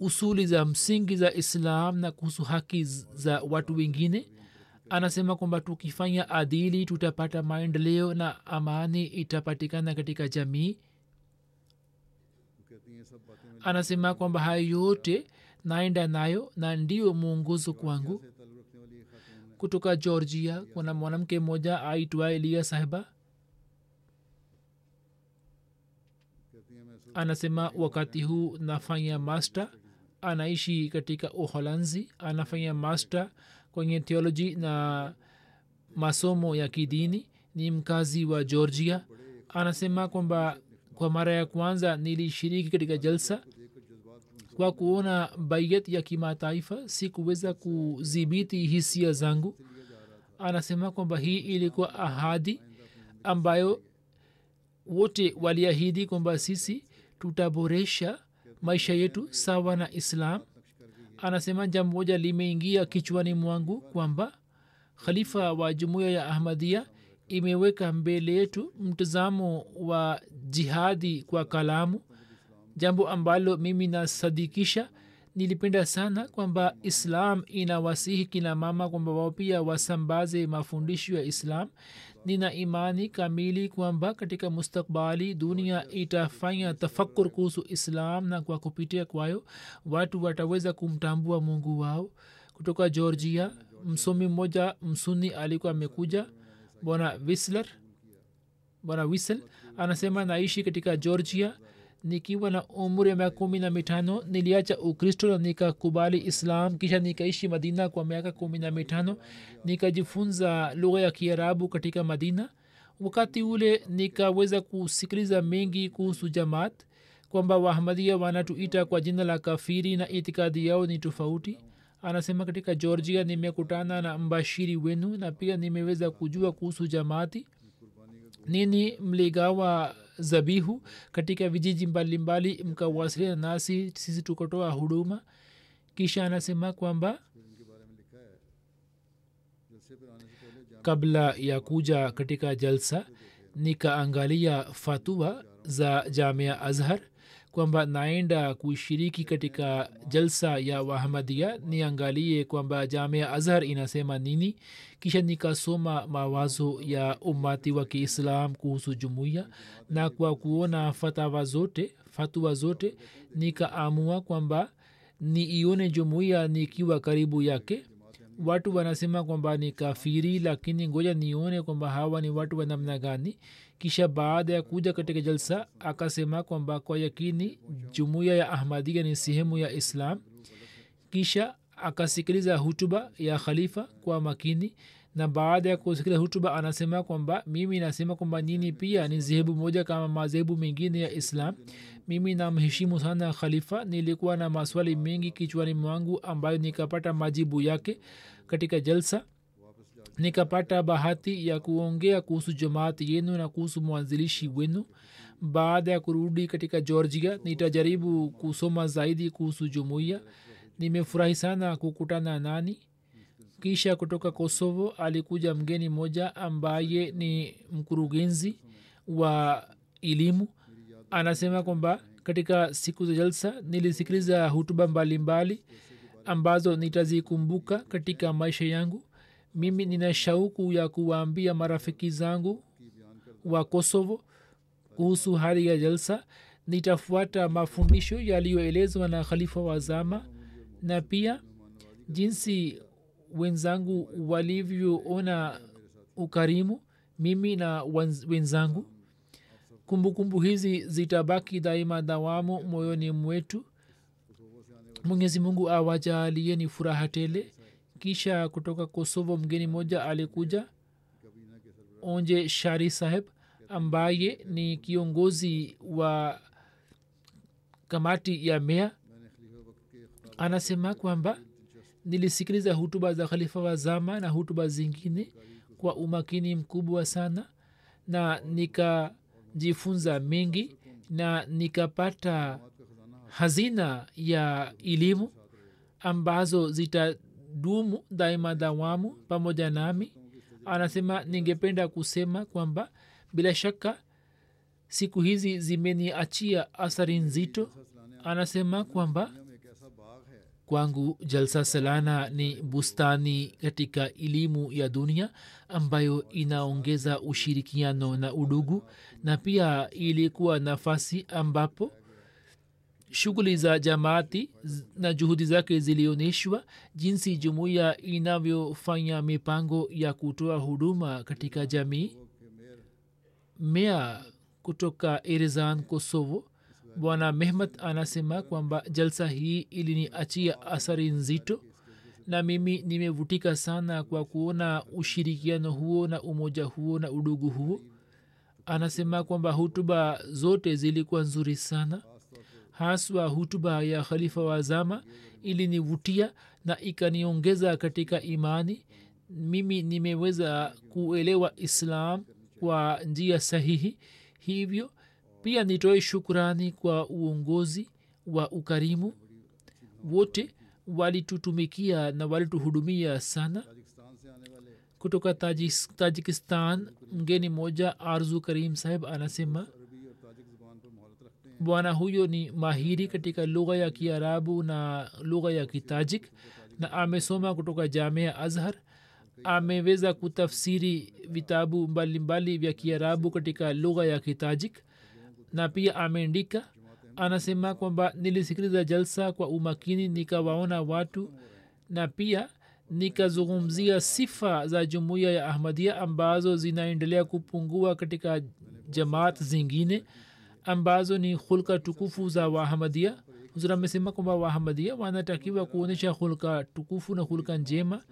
usuli za msingi za islam na kuhusu haki za watu wengine. Anasema kwamba tukifanya adili tutapata maendeleo na amani itapatikana katika jamii anasema kwamba hayo yote naenda nayo na ndio muongozo kwangu. Kutoka georgia kuna mwanamke mmoja aitwa elia sahba anasema wakati huu nafanya master anaishi katika uholanzi anafanya master kwenye theoloji na masomo ya kidini. Ni mkazi wa georgia. Anasema kwamba kwa mara ya kwanza nilishiriki katika jalsa kwa kuona baiyat ya kimataifa. Sikuweza kudhibiti hisia zangu. Anasema kwamba hii ilikuwa ahadi ambayo wote waliahidi kwamba sisi tutaboresha maisha yetu sawa na islam. Anasema jambo moja limeingia kichwani mwangu kwamba khalifa wa jumuiya ya ahmadia imeweka mbele yetu mtazamo wa jihadi kwa kalamu. Jambo ambalo mimi nasadikisha nilipenda sana kwamba islam inawasihi kina mama kwamba wao pia wasambaze mafundisho ya islam. Nina imani kamili kwamba katika mustakbali dunia itafanya tafakur kuhusu islam na kwa kupitia kwayo watu wataweza kumtambua mungu wao. Kutoka georgia msomi mmoja msuni alikuwa amekuja bwana wisler bwana wisel anasema naishi katika georgia. Nikiwa na umri ya miaka kumi na mitano niliacha ukristo na nikakubali islam kisha nikaishi madina kwa miaka kumi na mitano nikajifunza lugha ya kiarabu katika madina. Wakati ule nikaweza kusikiliza mengi kuhusu jamaat kwamba wahamadia wanatuita kwa jina la kafiri na itikadi yao ni tofauti anasema katika georgia nimekutana na mbashiri wenu na pia nimeweza kujua kuhusu jamaati. Nini mligawa zabihu katika vijiji mbalimbali mkawasiliana nasi sisi tukotoa huduma? Kisha anasema kwamba kabla ya kuja katika jalsa nikaangalia fatua za jamia azhar kwamba naenda kushiriki katika jalsa ya wahamadia niangalie kwamba jamia azhar inasema nini kisha nikasoma mawazo ya umati wa kiislam kuhusu jumuiya na kwa kuona fatawa zote fatua zote nikaamua kwamba niione jumuiya nikiwa karibu yake. Watu wanasema kwamba ni kafiri lakini ngoja nione kwamba hawa ni watu wa namna gani kisha baada ya kuja katika jalsa akasema kwamba kwa yakini jumuiya ya ahmadia ni sehemu ya islam. Kisha akasikiliza hutuba ya khalifa kwa makini na baada ya kusikiliza hutuba anasema kwamba mimi nasema kwamba nini pia ni zehebu moja kama madhehebu mengine ya islam. Mimi namheshimu sana khalifa. Nilikuwa na maswali mengi kichwani mwangu ambayo nikapata majibu yake katika jalsa nikapata bahati ya kuongea kuhusu jamaati yenu na kuhusu mwanzilishi wenu. Baada ya kurudi katika georgia nitajaribu kusoma zaidi kuhusu jumuiya nimefurahi sana kukutana nani. Kisha kutoka kosovo alikuja mgeni mmoja ambaye ni mkurugenzi wa elimu. Anasema kwamba katika siku za jalsa nilisikiliza hutuba mbalimbali ambazo nitazikumbuka katika maisha yangu mimi nina shauku ya kuwaambia marafiki zangu wa kosovo kuhusu hali ya jalsa. Nitafuata mafundisho yaliyoelezwa na khalifa wa zama na pia jinsi wenzangu walivyoona ukarimu mimi na wenzangu. Kumbukumbu hizi zitabaki daima dawamu moyoni mwetu. Mwenyezi mungu awajaalieni furaha tele kisha kutoka kosovo mgeni mmoja alikuja onje shari saheb ambaye ni kiongozi wa kamati ya mea anasema kwamba nilisikiliza hutuba za khalifa wa zama na hutuba zingine kwa umakini mkubwa sana na nikajifunza mengi na nikapata hazina ya elimu ambazo zitadumu daima dawamu pamoja nami. Anasema ningependa kusema kwamba bila shaka siku hizi zimeniachia athari nzito. Anasema kwamba kwangu jalsa salana ni bustani katika elimu ya dunia ambayo inaongeza ushirikiano na udugu na pia ilikuwa nafasi ambapo shughuli za jamaati na juhudi zake zilionyeshwa jinsi jumuiya inavyofanya mipango ya kutoa huduma katika jamii. Mea kutoka erizan kosovo bwana mehmat anasema kwamba jalsa hii iliniachia athari nzito na mimi nimevutika sana kwa kuona ushirikiano huo na umoja huo na udugu huo. Anasema kwamba hutuba zote zilikuwa nzuri sana haswa hutuba ya khalifa wa zama ilinivutia na ikaniongeza katika imani. Mimi nimeweza kuelewa islam kwa njia sahihi hivyo pia nitoe shukrani kwa uongozi wa ukarimu. Wote walitutumikia na walituhudumia sana. Kutoka tajikistan mgeni moja arzu karim saheb anasema bwana huyo ni mahiri katika lugha ya kiarabu na lugha ya kitajik na amesoma kutoka jamia azhar. Ameweza kutafsiri vitabu mbalimbali vya kiarabu katika lugha ya kitajik na pia ameandika. Anasema kwamba nilisikiliza jalsa kwa umakini nikawaona watu na pia nikazungumzia sifa za jumuiya ya ahmadia ambazo zinaendelea kupungua katika jamaat zingine ambazo ni hulka tukufu za wahamadia. Huzur amesema kwamba wahamadia wanatakiwa kuonyesha hulka tukufu na hulka njema.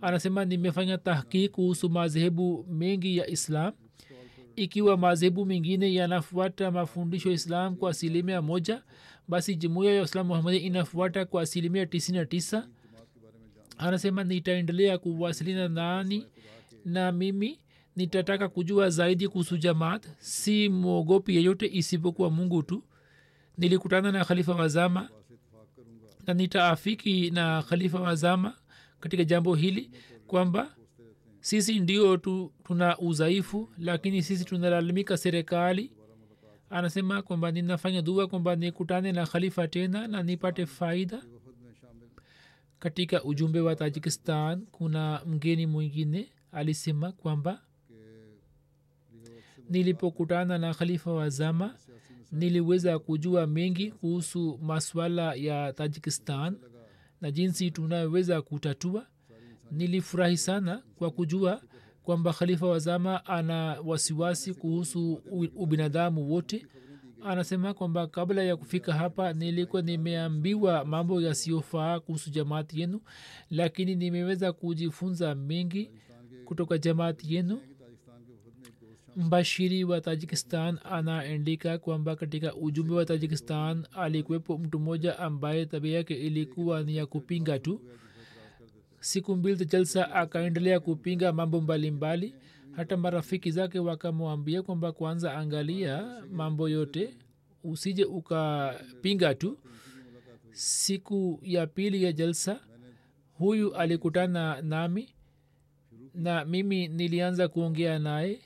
Anasema nimefanya tahkik kuhusu madhehebu mengi ya islam. Ikiwa madhehebu mengine yanafuata mafundisho ya islam kwa asilimia moja basi jumuiya ya islam muhamadi inafuata kwa asilimia tisini na tisa. Anasema nitaendelea kuwasilina nani na mimi nitataka kujua zaidi kuhusu jamaat. Si mwogopi yeyote isipokuwa mungu tu. Nilikutana na khalifa wazama na nitaafiki na khalifa wazama katika jambo hili kwamba sisi ndio tu, tuna udhaifu lakini sisi tunalalamika serikali. Anasema kwamba ninafanya dua kwamba nikutane na khalifa tena na nipate faida. Katika ujumbe wa tajikistan kuna mgeni mwingine alisema kwamba nilipokutana na khalifa wa zama niliweza kujua mengi kuhusu maswala ya tajikistan na jinsi tunaweza kutatua. Nilifurahi sana kwa kujua kwamba khalifa wa zama ana wasiwasi kuhusu ubinadamu wote. Anasema kwamba kabla ya kufika hapa nilikuwa nimeambiwa mambo yasiyofaa kuhusu jamaati yenu lakini nimeweza kujifunza mengi kutoka jamaati yenu mbashiri wa tajikistan anaandika kwamba katika ujumbe wa tajikistan alikuwepo mtu mmoja ambaye tabia yake ilikuwa ni ya kupinga tu. Siku mbili jalsa akaendelea kupinga mambo mbalimbali. Mbali. hata marafiki zake wakamwambia kwamba kwanza angalia mambo yote usije ukapinga tu. Siku ya pili ya jalsa huyu alikutana nami na mimi nilianza kuongea naye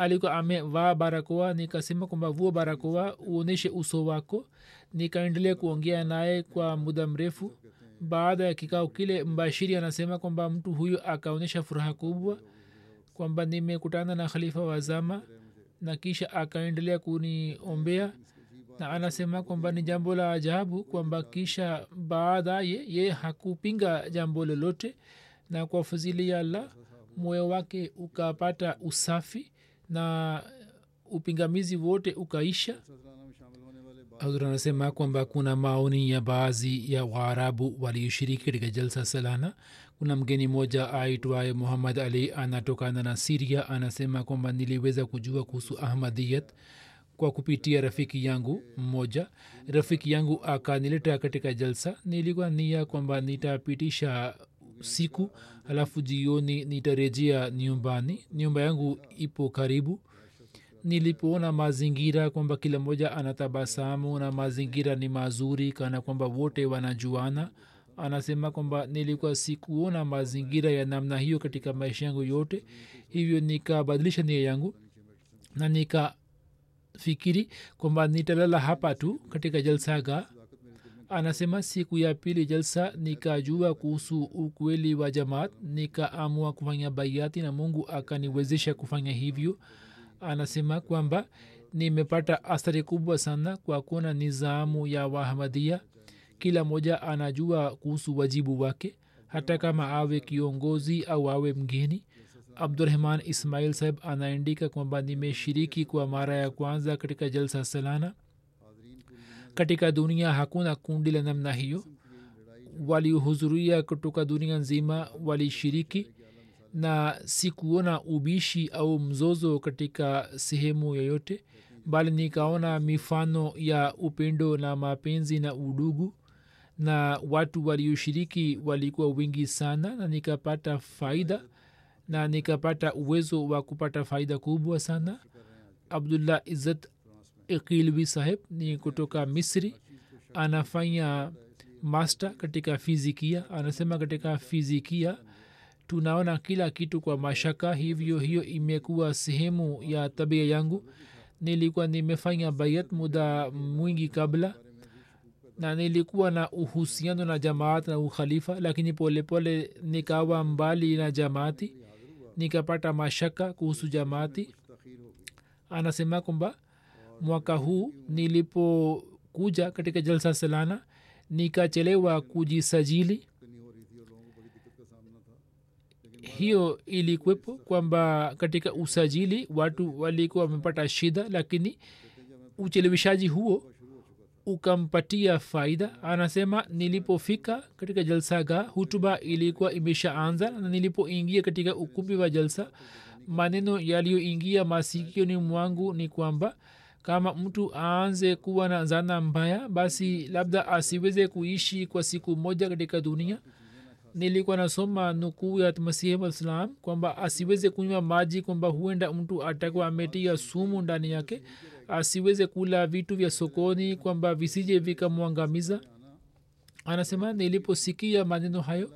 alikuwa amevaa barakoa nikasema kwamba vuo barakoa uonyeshe uso wako. Nikaendelea kuongea naye kwa muda mrefu. Baada ya kikao kile mbashiri anasema kwamba mtu huyu akaonyesha furaha kubwa kwamba nimekutana na khalifa wazama na kisha akaendelea kuniombea na anasema kwamba ni jambo la ajabu kwamba kisha baadaye ye hakupinga jambo lolote na kwa fadhili ya allah moyo wake ukapata usafi na upingamizi wote ukaisha. Hazur anasema kwamba kuna maoni ya baadhi ya waarabu walioshiriki katika jalsa salana. Kuna mgeni mmoja aitwaye muhammad ali anatokana na siria anasema kwamba niliweza kujua kuhusu ahmadiyat kwa kupitia rafiki yangu mmoja. Rafiki yangu akanileta katika jalsa. Nilikuwa nia kwamba nitapitisha siku alafu jioni nitarejea nyumbani. Nyumba yangu ipo karibu. Nilipoona mazingira kwamba kila mmoja anatabasamu na mazingira ni mazuri kana kwamba wote wanajuana anasema kwamba nilikuwa sikuona mazingira ya namna hiyo katika maisha yangu yote. Hivyo nikabadilisha nia yangu na nikafikiri kwamba nitalala hapa tu katika jalsaga anasema siku ya pili jalsa nikajua kuhusu ukweli wa jamaat nikaamua kufanya baiati na mungu akaniwezesha kufanya hivyo. Anasema kwamba nimepata athari kubwa sana kwa kuona nizamu ya wahamadia. Kila moja anajua kuhusu wajibu wake hata kama awe kiongozi au awe mgeni. Abdurahman ismail saheb anaandika kwamba nimeshiriki kwa mara ya kwanza katika jalsa salana katika dunia hakuna kundi la namna hiyo. Walihudhuria kutoka dunia nzima walishiriki na sikuona ubishi au mzozo katika sehemu yoyote bali nikaona mifano ya upendo na mapenzi na udugu na watu walioshiriki walikuwa wingi sana na nikapata faida na nikapata uwezo wa kupata faida kubwa sana. Abdullah izzat ikilwi saheb ni kutoka misri. Anafanya master katika fizikia. Anasema katika fizikia tunaona kila kitu kwa mashaka. Hivyo hiyo imekuwa sehemu ya tabia yangu. Nilikuwa nimefanya bayat muda mwingi kabla na nilikuwa na uhusiano na jamaat na ukhalifa lakini polepole pole nikawa mbali na jamaati. Nikapata mashaka kuhusu jamaati. Anasema kwamba mwaka huu nilipokuja katika jalsa salana nikachelewa kujisajili. Hiyo ilikwepo kwamba katika usajili watu walikuwa wamepata shida lakini uchelewishaji huo ukampatia faida. Anasema nilipofika katika jalsaga hutuba ilikuwa imeshaanza na nilipoingia katika ukumbi wa jalsa maneno yaliyoingia masikioni mwangu ni kwamba kama mtu aanze kuwa na zana mbaya basi labda asiweze kuishi kwa siku moja katika dunia. Nilikuwa nasoma nukuu ya masihi salam kwamba asiweze kunywa maji kwamba huenda mtu atakuwa ametia sumu ndani yake. Asiweze kula vitu vya sokoni kwamba visije vikamwangamiza. Anasema niliposikia maneno hayo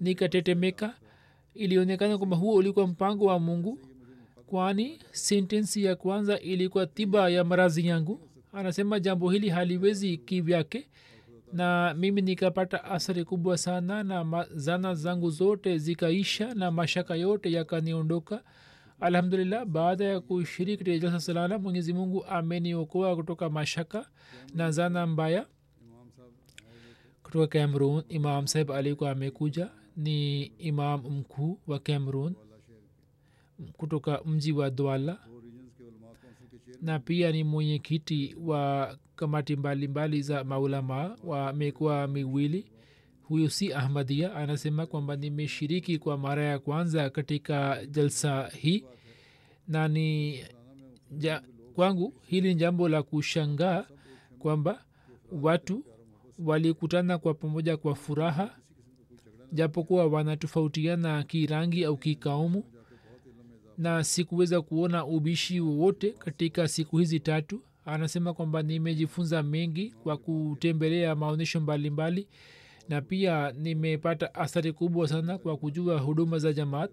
nikatetemeka. Ilionekana kwamba huo ulikuwa mpango wa mungu kwani sentensi ya kwanza ilikuwa tiba ya marazi yangu? Anasema jambo hili haliwezi kivyake na mimi nikapata athari kubwa sana na zana zangu zote zikaisha na mashaka yote yakaniondoka. Alhamdulillah baada ya kushiriki katika jalsa salana mwenyezi mungu ameniokoa kutoka mashaka na zana mbaya. Kutoka cameroon imam saheb alikuwa amekuja ni imam mkuu wa cameroon kutoka mji wa dwala na pia ni mwenyekiti wa kamati mbalimbali mbali za maulama wa mikoa miwili. Huyu si ahmadia anasema kwamba nimeshiriki kwa mara ya kwanza katika jalsa hii. Na ni ja, kwangu hili ni jambo la kushangaa kwamba watu walikutana kwa pamoja kwa furaha japokuwa wanatofautiana kirangi au kikaumu na sikuweza kuona ubishi wowote katika siku hizi tatu. Anasema kwamba nimejifunza mengi kwa kutembelea maonyesho mbalimbali na pia nimepata athari kubwa sana kwa kujua huduma za jamaat.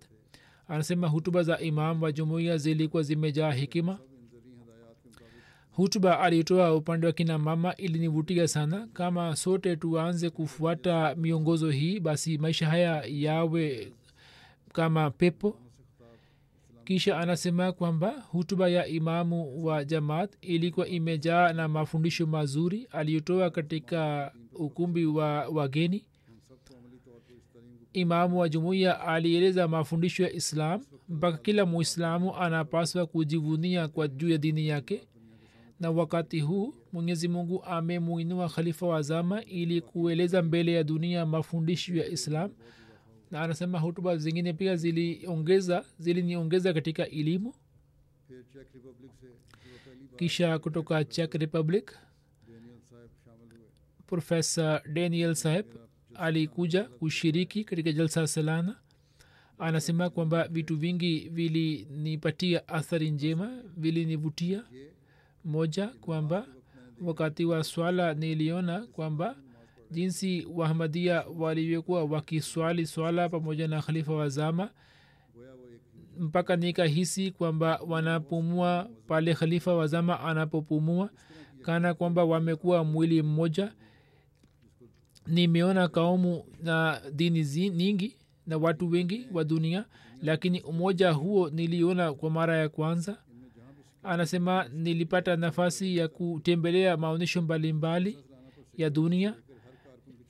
Anasema hutuba za imam wa jumuiya zilikuwa zimejaa hekima. Hutuba alitoa upande wa kina mama ilinivutia sana. Kama sote tuanze kufuata miongozo hii basi maisha haya yawe kama pepo kisha anasema kwamba hutuba ya imamu wa jamaat ilikuwa imejaa na mafundisho mazuri aliyotoa katika ukumbi wa wageni. Imamu wa jumuiya alieleza mafundisho ya islam mpaka kila muislamu anapaswa kujivunia kwa juu ya dini yake. Na wakati huu mwenyezi mungu amemuinua khalifa wa zama ili kueleza mbele ya dunia mafundisho ya islam na anasema hutuba zingine pia ziliongeza ziliniongeza katika elimu. Kisha kutoka chek republic profesa daniel saheb alikuja kushiriki katika jalsa salana anasema kwamba vitu vingi vilinipatia athari njema vilinivutia moja kwamba wakati wa swala niliona kwamba jinsi wahmadia walivyokuwa wakiswali swala pamoja na khalifa wa zama mpaka nikahisi kwamba wanapumua pale khalifa wa zama anapopumua kana kwamba wamekuwa mwili mmoja. Nimeona kaumu na dini zi, nyingi na watu wengi wa dunia lakini umoja huo niliona kwa mara ya kwanza. Anasema nilipata nafasi ya kutembelea maonyesho mbalimbali ya dunia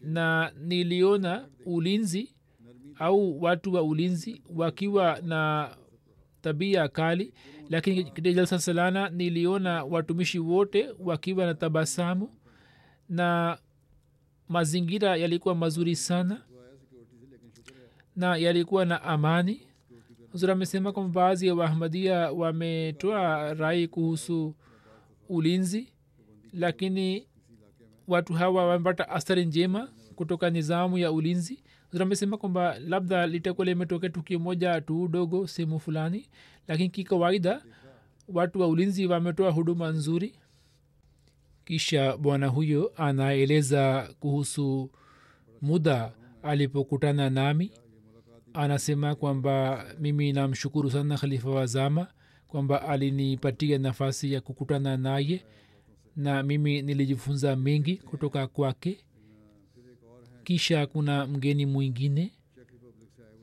na niliona ulinzi au watu wa ulinzi wakiwa na tabia kali lakini katika jalsa salana niliona watumishi wote wakiwa na tabasamu na mazingira yalikuwa mazuri sana na yalikuwa na amani. Huzur amesema kwamba baadhi ya wahmadia wametoa rai kuhusu ulinzi lakini watu hawa wamepata athari njema kutoka nizamu ya ulinzi. Amesema kwamba labda litakuwa limetokea tukio moja tu dogo sehemu fulani lakini kikawaida watu wa ulinzi wametoa huduma nzuri. Kisha bwana huyo anaeleza kuhusu muda alipokutana nami. Anasema kwamba mimi namshukuru sana khalifa wazama kwamba alinipatia nafasi ya kukutana naye. na mimi nilijifunza mengi kutoka kwake. Kisha kuna mgeni mwingine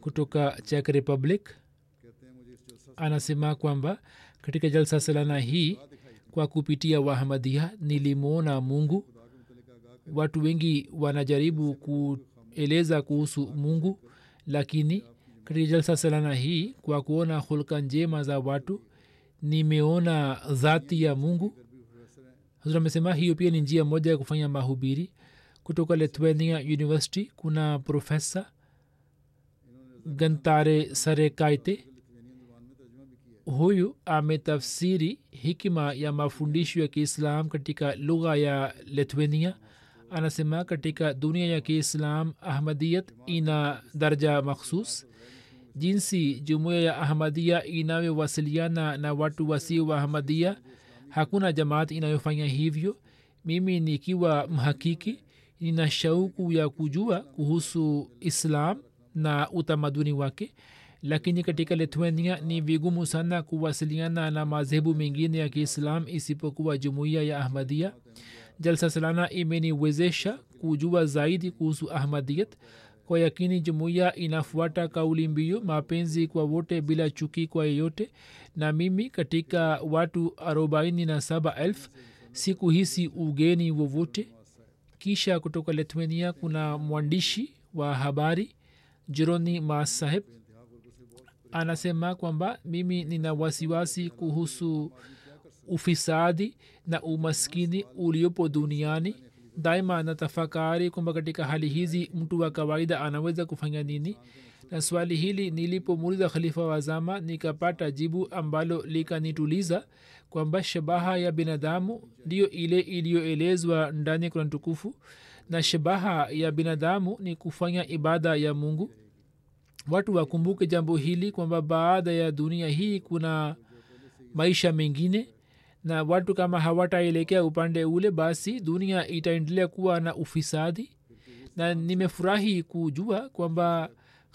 kutoka czech republic. Anasema kwamba katika jalsa salana hii kwa kupitia wahamadia nilimwona mungu. Watu wengi wanajaribu kueleza kuhusu mungu lakini katika jalsa salana hii kwa kuona hulka njema za watu nimeona dhati ya mungu huzur amesema hiyo pia ni njia moja ya kufanya mahubiri. Kutoka lithuania university kuna profesa gantare sarekaite. Huyu ametafsiri hikima ya mafundisho ya kiislam katika lugha ya lithuania. Anasema katika dunia ya kiislam ahmadiyat ina darja makhsus. Jinsi jumuiya ya ahmadia inavyowasiliana na watu wasio wa ahmadia hakuna jamaat inayofanya hivyo. Mimi nikiwa mhakiki nina shauku ya kujua kuhusu islam na utamaduni wake. Lakini katika lithuania ni vigumu sana kuwasiliana na madhehebu mengine ya kiislam isipokuwa jumuiya ya ahmadia jalsa salana imeniwezesha kujua zaidi kuhusu ahmadiyat. Kwa yakini jumuiya inafuata kauli mbiu mapenzi kwa wote bila chuki kwa yeyote na mimi katika watu arobaini na saba elfu sikuhisi ugeni wowote. Kisha kutoka lithuania kuna mwandishi wa habari jeroni masaheb anasema kwamba mimi nina wasiwasi kuhusu ufisadi na umaskini uliopo duniani. Daima natafakari kwamba katika hali hizi mtu wa kawaida anaweza kufanya nini na swali hili nilipomuuliza khalifa wa zama nikapata jibu ambalo likanituliza kwamba shabaha ya binadamu ndiyo ile iliyoelezwa ndani ya kurani tukufu na shabaha ya binadamu ni kufanya ibada ya mungu. Watu wakumbuke jambo hili kwamba baada ya dunia hii kuna maisha mengine na watu kama hawataelekea upande ule basi dunia itaendelea kuwa na ufisadi. Na nimefurahi kujua kwamba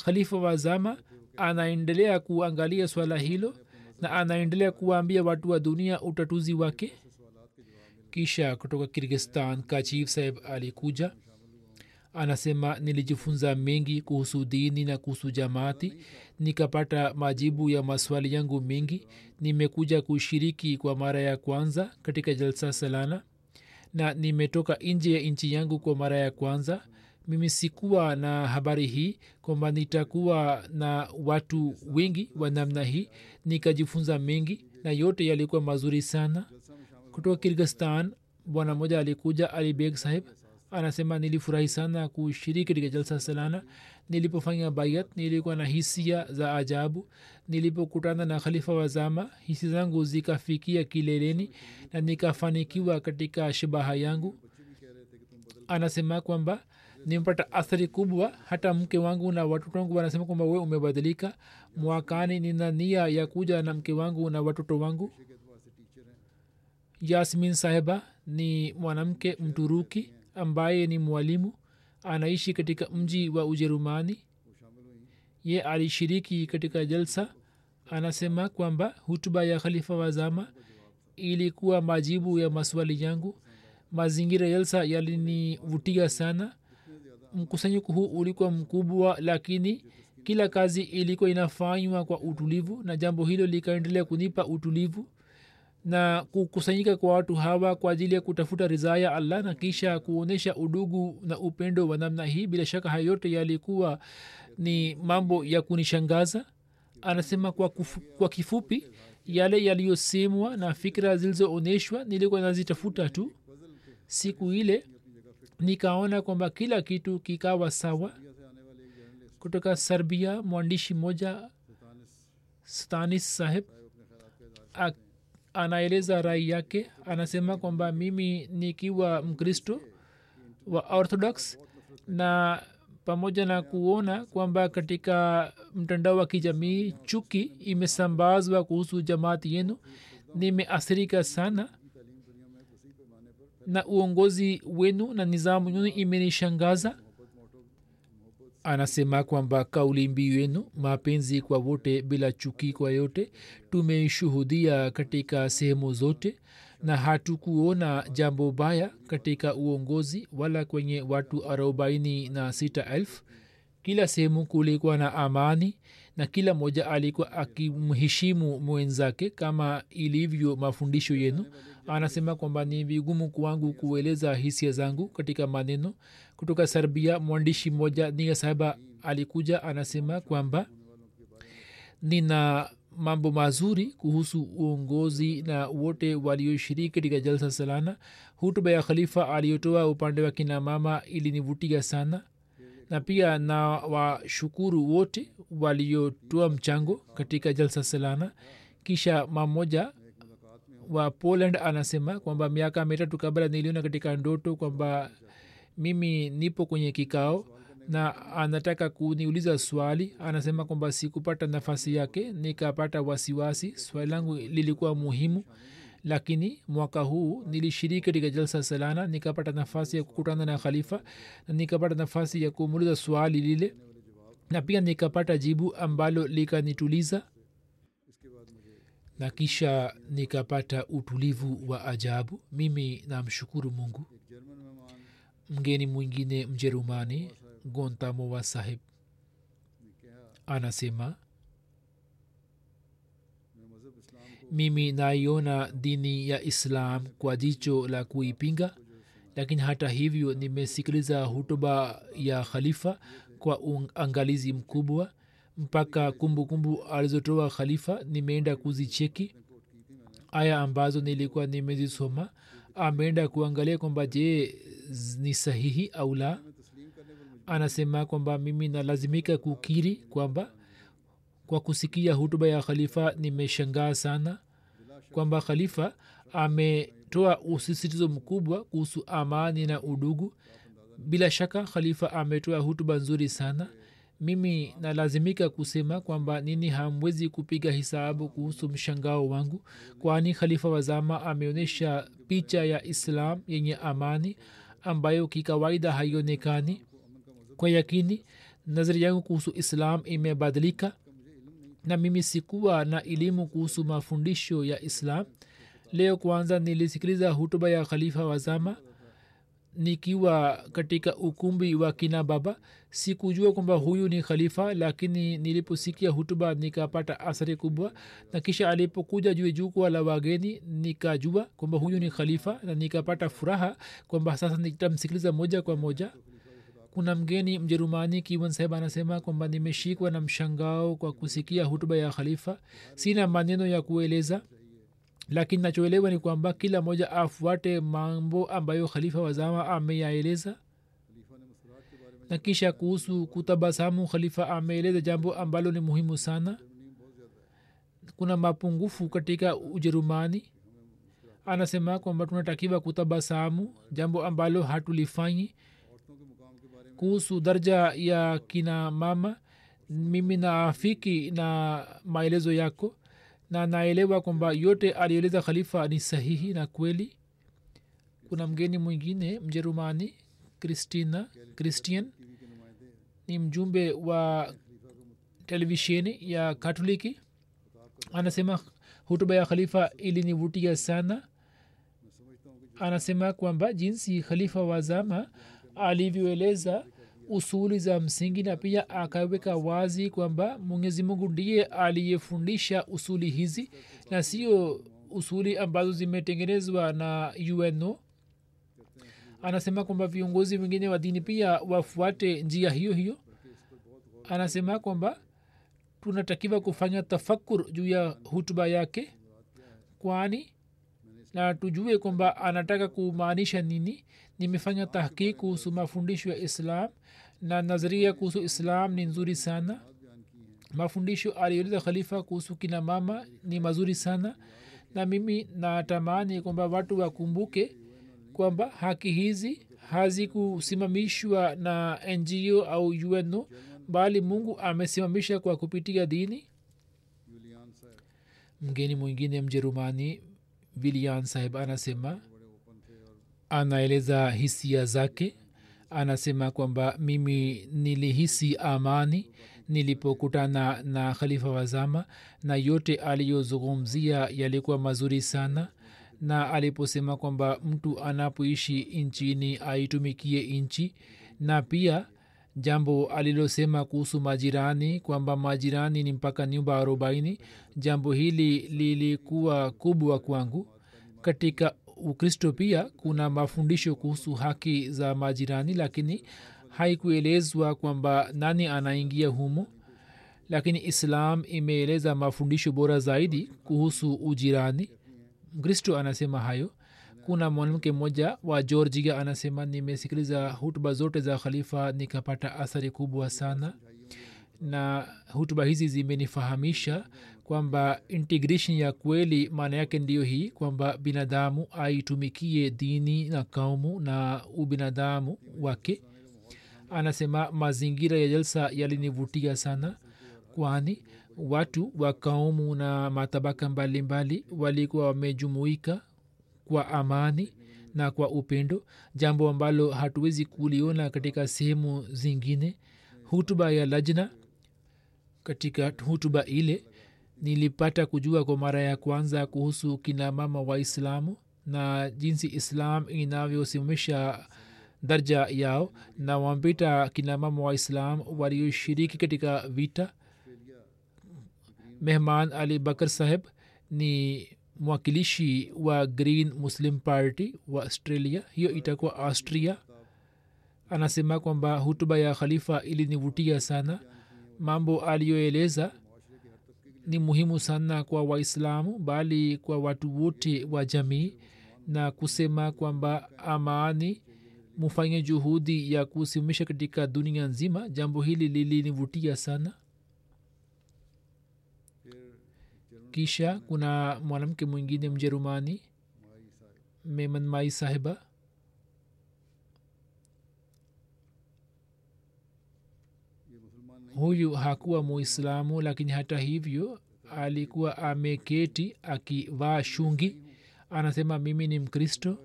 khalifa wa zama anaendelea kuangalia swala hilo na anaendelea kuwaambia watu wa dunia utatuzi wake. Kisha kutoka kirgistan kachif saheb alikuja anasema nilijifunza mengi kuhusu dini na kuhusu jamaati nikapata majibu ya maswali yangu mengi nimekuja kushiriki kwa mara ya kwanza katika jalsa salana na nimetoka nje ya nchi yangu kwa mara ya kwanza mimi sikuwa na habari hii kwamba nitakuwa na watu wengi wa namna hii nikajifunza mengi na yote yalikuwa mazuri sana. Kutoka kirgistan bwana moja alikuja ali beg anasema nilifurahi sana kushiriki katika jalsa salana. Nilipofanya bayat nilikuwa na hisia za ajabu. Nilipokutana na khalifa wa zama hisi zangu zikafikia kileleni na nikafanikiwa katika shabaha yangu. Anasema kwamba nimepata athari kubwa hata mke wangu na watoto wangu wanasema kwamba we umebadilika. Mwakani nina nia ya kuja na mke wangu na watoto wangu. Yasmin saheba ni mwanamke mturuki ambaye ni mwalimu. Anaishi katika mji wa ujerumani. Ye alishiriki katika jalsa. Anasema kwamba hutuba ya khalifa wa zama ilikuwa majibu ya maswali yangu. Mazingira jalsa yalinivutia sana mkusanyiko huu ulikuwa mkubwa lakini kila kazi ilikuwa inafanywa kwa utulivu na jambo hilo likaendelea kunipa utulivu na kukusanyika kwa watu hawa kwa ajili ya kutafuta ridhaa ya allah na kisha kuonyesha udugu na upendo wa namna hii. Bila shaka hayo yote yalikuwa ni mambo ya kunishangaza. Anasema kwa, kufu, kwa kifupi yale yaliyosemwa na fikira zilizoonyeshwa nilikuwa nazitafuta tu. Siku ile nikaona kwamba kila kitu kikawa sawa. Kutoka serbia mwandishi mmoja stanis saheb anaeleza rai yake. Anasema kwamba mimi nikiwa mkristo wa orthodox na pamoja na kuona kwamba katika mtandao wa kijamii chuki imesambazwa kuhusu jamaati yenu nimeathirika sana na uongozi wenu na nizamu yenu imenishangaza. Anasema kwamba kauli mbiu yenu mapenzi kwa wote bila chuki kwa yote tumeishuhudia katika sehemu zote na hatukuona jambo baya katika uongozi wala kwenye watu arobaini na sita elfu. Kila sehemu kulikuwa na amani na kila mmoja alikuwa akimheshimu mwenzake kama ilivyo mafundisho yenu anasema kwamba ni vigumu kwangu kueleza hisia zangu katika maneno. Kutoka serbia mwandishi mmoja nia sahaba alikuja anasema kwamba nina mambo mazuri kuhusu uongozi na wote walioshiriki katika jalsa salana. Hutuba ya khalifa aliyotoa upande wa kina mama ilinivutia sana. Na pia na washukuru wote waliotoa mchango katika jalsa salana. Kisha mamoja wa poland anasema kwamba miaka mitatu kabla niliona katika ndoto kwamba mimi nipo kwenye kikao na anataka kuniuliza swali anasema kwamba sikupata nafasi yake nikapata wasiwasi swali langu lilikuwa muhimu. Lakini mwaka huu nilishiriki katika jalsa salana nikapata nafasi ya kukutana na khalifa na nikapata nafasi ya kumuuliza swali lile na pia nikapata jibu ambalo likanituliza na kisha nikapata utulivu wa ajabu mimi namshukuru mungu. Mgeni mwingine mjerumani gontamowa saheb. Anasema mimi naiona dini ya islam kwa jicho la kuipinga lakini hata hivyo nimesikiliza hutuba ya khalifa kwa uangalizi mkubwa mpaka kumbukumbu alizotoa khalifa nimeenda kuzicheki. Aya ambazo nilikuwa nimezisoma ameenda kuangalia kwamba je ni sahihi au la? Anasema kwamba mimi nalazimika kukiri kwamba kwa kusikia hutuba ya khalifa nimeshangaa sana. Kwamba khalifa ametoa usisitizo mkubwa kuhusu amani na udugu. Bila shaka khalifa ametoa hutuba nzuri sana mimi nalazimika kusema kwamba nini hamwezi kupiga hisabu kuhusu mshangao wangu kwani khalifa wazama ameonyesha picha ya islam yenye amani ambayo kikawaida haionekani. Kwa yakini nazari yangu kuhusu islam imebadilika na mimi sikuwa na elimu kuhusu mafundisho ya islam. Leo kwanza nilisikiliza hutuba ya khalifa wazama nikiwa katika ukumbi wa kina baba. Sikujua kwamba huyu ni khalifa lakini niliposikia hutuba nikapata athari kubwa. Na kisha alipokuja juu jukwa la wageni nikajua kwamba huyu ni khalifa na nikapata furaha kwamba sasa nitamsikiliza moja kwa moja. Kuna mgeni mjerumani kiwan saheb anasema kwamba nimeshikwa na mshangao kwa kusikia hutuba ya khalifa. Sina maneno ya kueleza lakini nachoelewa ni kwamba kila moja afuate mambo ambayo khalifa wazama ameyaeleza. Na kisha kuhusu kutabasamu khalifa ameeleza jambo ambalo ni muhimu sana. Kuna mapungufu katika ujerumani. Anasema kwamba tunatakiwa kutabasamu jambo ambalo hatulifanyi. Kuhusu darja ya kina mama mimi naafiki na maelezo yako na naelewa kwamba yote alieleza khalifa ni sahihi na kweli. Kuna mgeni mwingine mjerumani kristina christian ni mjumbe wa televisheni ya katoliki. Anasema hutuba ya khalifa ilinivutia sana. Anasema kwamba jinsi khalifa wa zama alivyoeleza usuli za msingi na pia akaweka wazi kwamba mwenyezi mungu ndiye aliyefundisha usuli hizi na sio usuli ambazo zimetengenezwa na uno anasema kwamba viongozi wengine wa dini pia wafuate njia hiyo hiyo. Anasema kwamba tunatakiwa kufanya tafakur juu ya hutuba yake kwani na tujue kwamba anataka kumaanisha nini. Nimefanya tahkik kuhusu mafundisho ya islam na nazaria kuhusu islam ni nzuri sana. Mafundisho alieleza khalifa kuhusu kina mama ni mazuri sana. Na mimi natamani kwamba watu wakumbuke kwamba haki hizi hazikusimamishwa na ngo au uno bali mungu amesimamisha kwa kupitia dini. Mgeni mwingine mjerumani vilian saheb anasema anaeleza hisia zake anasema kwamba mimi nilihisi amani nilipokutana na khalifa wazama na yote aliyozungumzia yalikuwa mazuri sana. Na aliposema kwamba mtu anapoishi nchini aitumikie nchi na pia jambo alilosema kuhusu majirani kwamba majirani ni mpaka nyumba arobaini jambo hili lilikuwa kubwa kwangu. Katika ukristo pia kuna mafundisho kuhusu haki za majirani lakini haikuelezwa kwamba nani anaingia humo lakini islam imeeleza mafundisho bora zaidi kuhusu ujirani. Mkristo anasema hayo. Kuna mwanamke mmoja wa georgia anasema nimesikiliza hutuba zote za khalifa nikapata athari kubwa sana. Na hutuba hizi zimenifahamisha kwamba integration ya kweli maana yake ndiyo hii kwamba binadamu aitumikie dini na kaumu na ubinadamu wake. Anasema mazingira ya jalsa yalinivutia sana kwani watu wa kaumu na matabaka mbalimbali walikuwa wamejumuika kwa amani na kwa upendo jambo ambalo hatuwezi kuliona katika sehemu zingine. Hutuba ya lajna katika hutuba ile nilipata kujua kwa mara ya kwanza kuhusu kina mama waislamu na jinsi islam inavyosimamisha darja yao na wampita kina mama waislam walioshiriki katika vita. Mehman ali bakar saheb ni mwakilishi wa green muslim party wa australia. Hiyo itakuwa austria. Anasema kwamba hutuba ya khalifa ilinivutia sana. Mambo aliyoeleza ni muhimu sana kwa waislamu bali kwa watu wote wa jamii na kusema kwamba amani mufanye juhudi ya kusimamisha katika dunia nzima. Jambo hili lilinivutia sana. Kisha kuna mwanamke mwingine mjerumani meman mai sahiba huyu hakuwa muislamu lakini hata hivyo alikuwa ameketi akivaa shungi. Anasema mimi ni mkristo.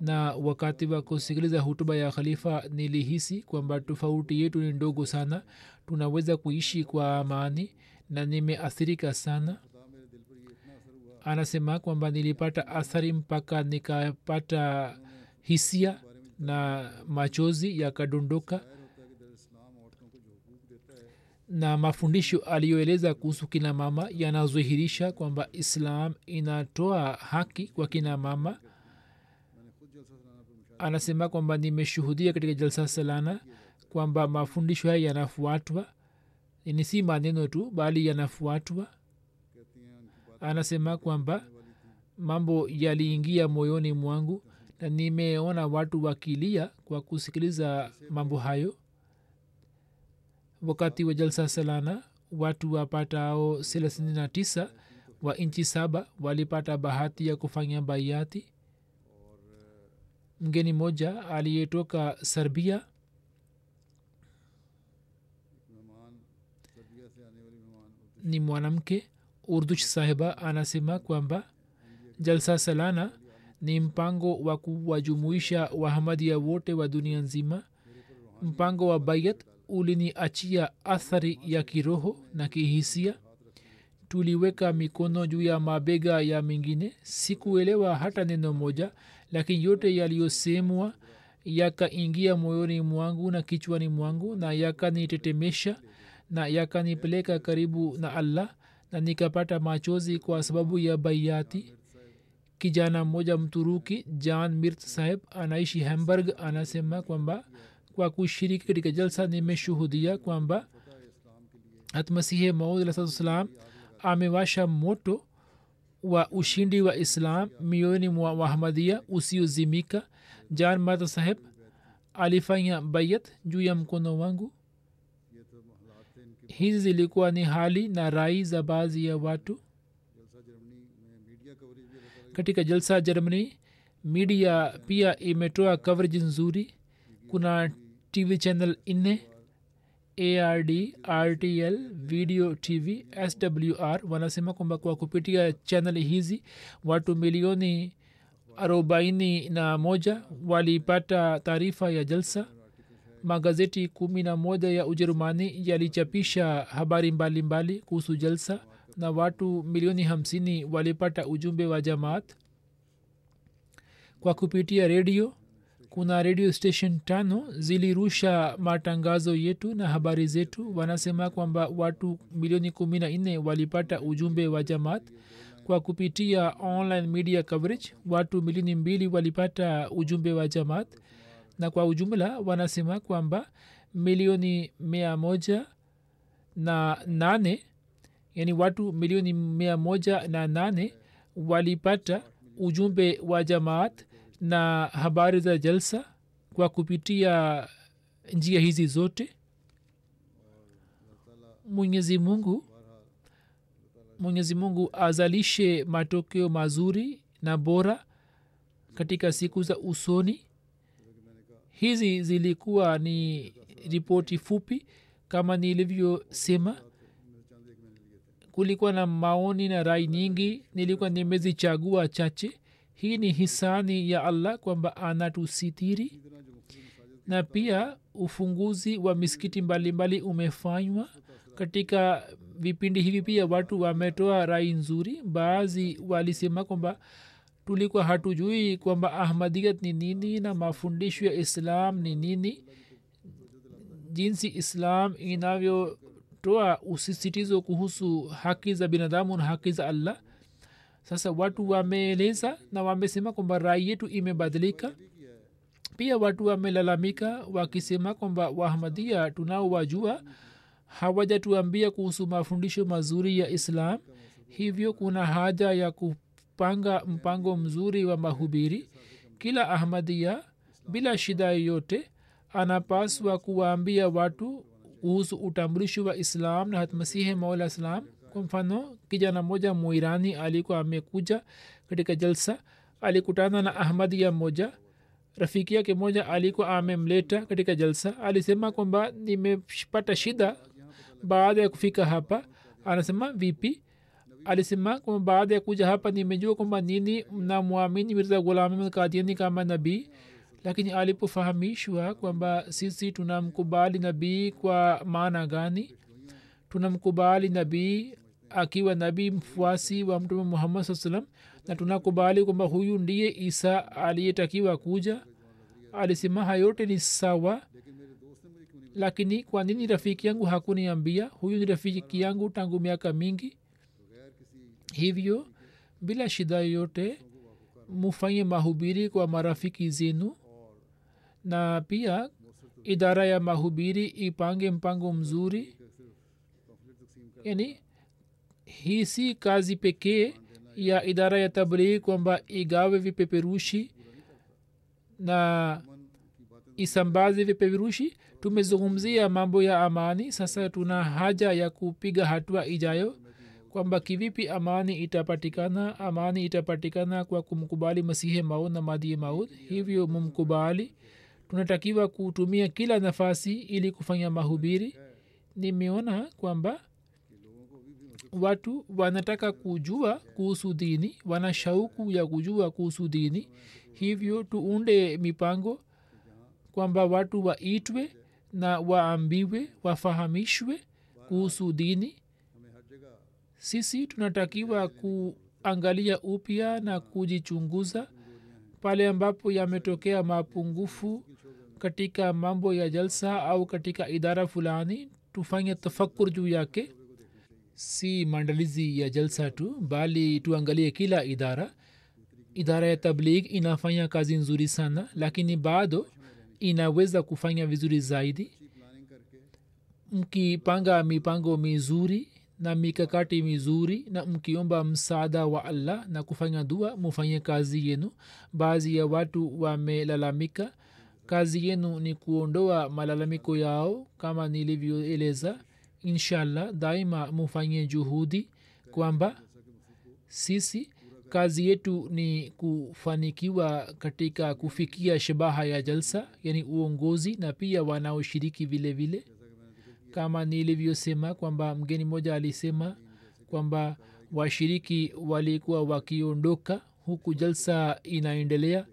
Na wakati wa kusikiliza hutuba ya khalifa nilihisi kwamba tofauti yetu ni ndogo sana. Tunaweza kuishi kwa amani na nimeathirika sana. Anasema kwamba nilipata athari mpaka nikapata hisia na machozi yakadondoka na mafundisho aliyoeleza kuhusu kina mama yanadhihirisha kwamba islam inatoa haki kwa kina mama. Anasema kwamba nimeshuhudia katika jalsa salana kwamba mafundisho haya yanafuatwa. Ni si maneno tu bali yanafuatwa. Anasema kwamba mambo yaliingia moyoni mwangu na nimeona watu wakilia kwa kusikiliza mambo hayo wakati wa jalsa salana watu wapatao thelathini na tisa wa nchi saba walipata bahati ya kufanya baiati mgeni moja aliyetoka serbia. Ni mwanamke urdush sahiba anasema kwamba jalsa salana ni mpango wa kuwajumuisha wahamadia wote wa dunia nzima. Mpango wa bayat uliniachia athari ya kiroho na kihisia. Tuliweka mikono juu ya mabega ya mingine sikuelewa hata neno moja lakini yote yaliyosemwa yakaingia moyoni mwangu na kichwani mwangu na yakanitetemesha na yakanipeleka karibu na allah na nikapata machozi kwa sababu ya baiati kijana mmoja mturuki jan mirt saheb anaishi hamburg anasema kwamba kwa kushiriki katika jalsa nimeshuhudia kwamba hatmasihi maud salam amewasha moto wa ushindi wa islam mioyoni mwa wahamadia usiozimika. Jan mata saheb alifanya bayat juu ya mkono wangu. Hizi zilikuwa ni hali na rai za baadhi ya watu. Katika jalsa germany midia pia imetoa coverage nzuri. Kuna tv channel nne ard rtl video tv swr wanasema kwamba kwa kupitia chaneli hizi watu milioni arobaini na moja walipata taarifa ya jalsa magazeti kumi na moja ya ujerumani yalichapisha habari mbalimbali kuhusu jalsa na watu milioni hamsini walipata ujumbe wa jamaat. Kwa kupitia redio kuna redio station tano zilirusha matangazo yetu na habari zetu. Wanasema kwamba watu milioni kumi na nne walipata ujumbe wa jamaat kwa kupitia online media coverage. Watu milioni mbili walipata ujumbe wa jamaat. Na kwa ujumla wanasema kwamba milioni mia moja na nane yani watu milioni mia moja na nane walipata ujumbe wa jamaat na habari za jalsa kwa kupitia njia hizi zote? Mwenyezi mungu mwenyezi mungu azalishe matokeo mazuri na bora katika siku za usoni. Hizi zilikuwa ni ripoti fupi kama nilivyosema. Kulikuwa na maoni na rai nyingi. Nilikuwa nimezichagua chache hii ni hisani ya allah kwamba anatusitiri na pia ufunguzi wa misikiti mbalimbali umefanywa. Katika vipindi hivi pia watu wametoa rai nzuri. Baadhi walisema kwamba tulikuwa hatujui kwamba ahmadiyat ni nini na mafundisho ya islam ni nini. Jinsi islam inavyotoa usisitizo kuhusu haki za binadamu na haki za allah sasa watu wameeleza na wamesema kwamba rai yetu imebadilika. Pia watu wamelalamika wakisema kwamba wahmadia tunaowajua hawajatuambia kuhusu mafundisho mazuri ya islam. Hivyo kuna haja ya kupanga mpango mzuri wa mahubiri. Kila ahmadia bila shida yoyote anapaswa kuwaambia watu kuhusu utambulisho wa islam na hatmasihi maula islam mfano kijana moja muirani alikuwa amekuja katika jalsa alikutana na ahmadia moja rafiki yake moja alikuwa amemleta katika jalsa alisema kwamba nimepata shida baada ya kufika hapa. Anasema vipi? Alisema kwamba baada ya kuja hapa nimejua kwamba nini mnamwamini mirza kadiani kama nabii. Lakini alipofahamishwa kwamba sisi tunamkubali nabii kwa maana gani? Tunamkubali nabii akiwa nabii mfuasi wa mtume muhammad saa salam na tunakubali kwamba huyu ndiye isa aliyetakiwa kuja. Alisema hayote ni sawa lakini kwa nini rafiki yangu hakuniambia? Huyu ni rafiki yangu tangu miaka mingi. Hivyo bila shida yoyote mufanye mahubiri kwa marafiki zenu. Na pia idara ya mahubiri ipange mpango mzuri. Yani hii si kazi pekee ya idara ya tablighi kwamba igawe vipeperushi na isambaze vipeperushi. Tumezungumzia mambo ya amani. Sasa tuna haja ya kupiga hatua ijayo kwamba kivipi amani itapatikana. Amani itapatikana kwa kumkubali masihe maud na madie maud. Hivyo mumkubali. Tunatakiwa kutumia kila nafasi ili kufanya mahubiri. Nimeona kwamba watu wanataka kujua kuhusu dini wana shauku ya kujua kuhusu dini. Hivyo tuunde mipango kwamba watu waitwe na waambiwe wafahamishwe kuhusu dini. Sisi tunatakiwa kuangalia upya na kujichunguza pale ambapo yametokea mapungufu katika mambo ya jalsa au katika idara fulani. Tufanye tafakur juu yake si maandalizi ya jalsa tu bali tuangalie kila idara. Idara ya tabligh inafanya kazi nzuri sana lakini bado inaweza kufanya vizuri zaidi. Mkipanga mipango mizuri na mikakati mizuri na mkiomba msaada wa allah na kufanya dua mufanye kazi yenu. Baadhi ya watu wamelalamika. Kazi yenu ni kuondoa malalamiko yao kama nilivyoeleza inshallah daima mufanye juhudi kwamba sisi kazi yetu ni kufanikiwa katika kufikia shabaha ya jalsa yani uongozi na pia wanaoshiriki vile vile. Kama nilivyosema kwamba mgeni mmoja alisema kwamba washiriki walikuwa wakiondoka huku jalsa inaendelea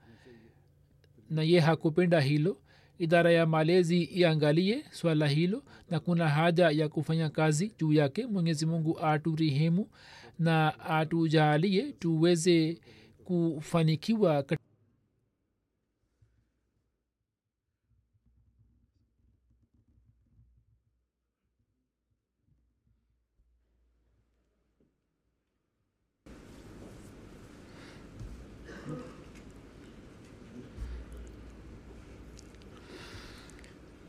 na ye hakupenda hilo idara ya malezi iangalie swala hilo na kuna haja ya kufanya kazi juu yake. Mwenyezi mungu aturehemu na atujaalie tuweze kufanikiwa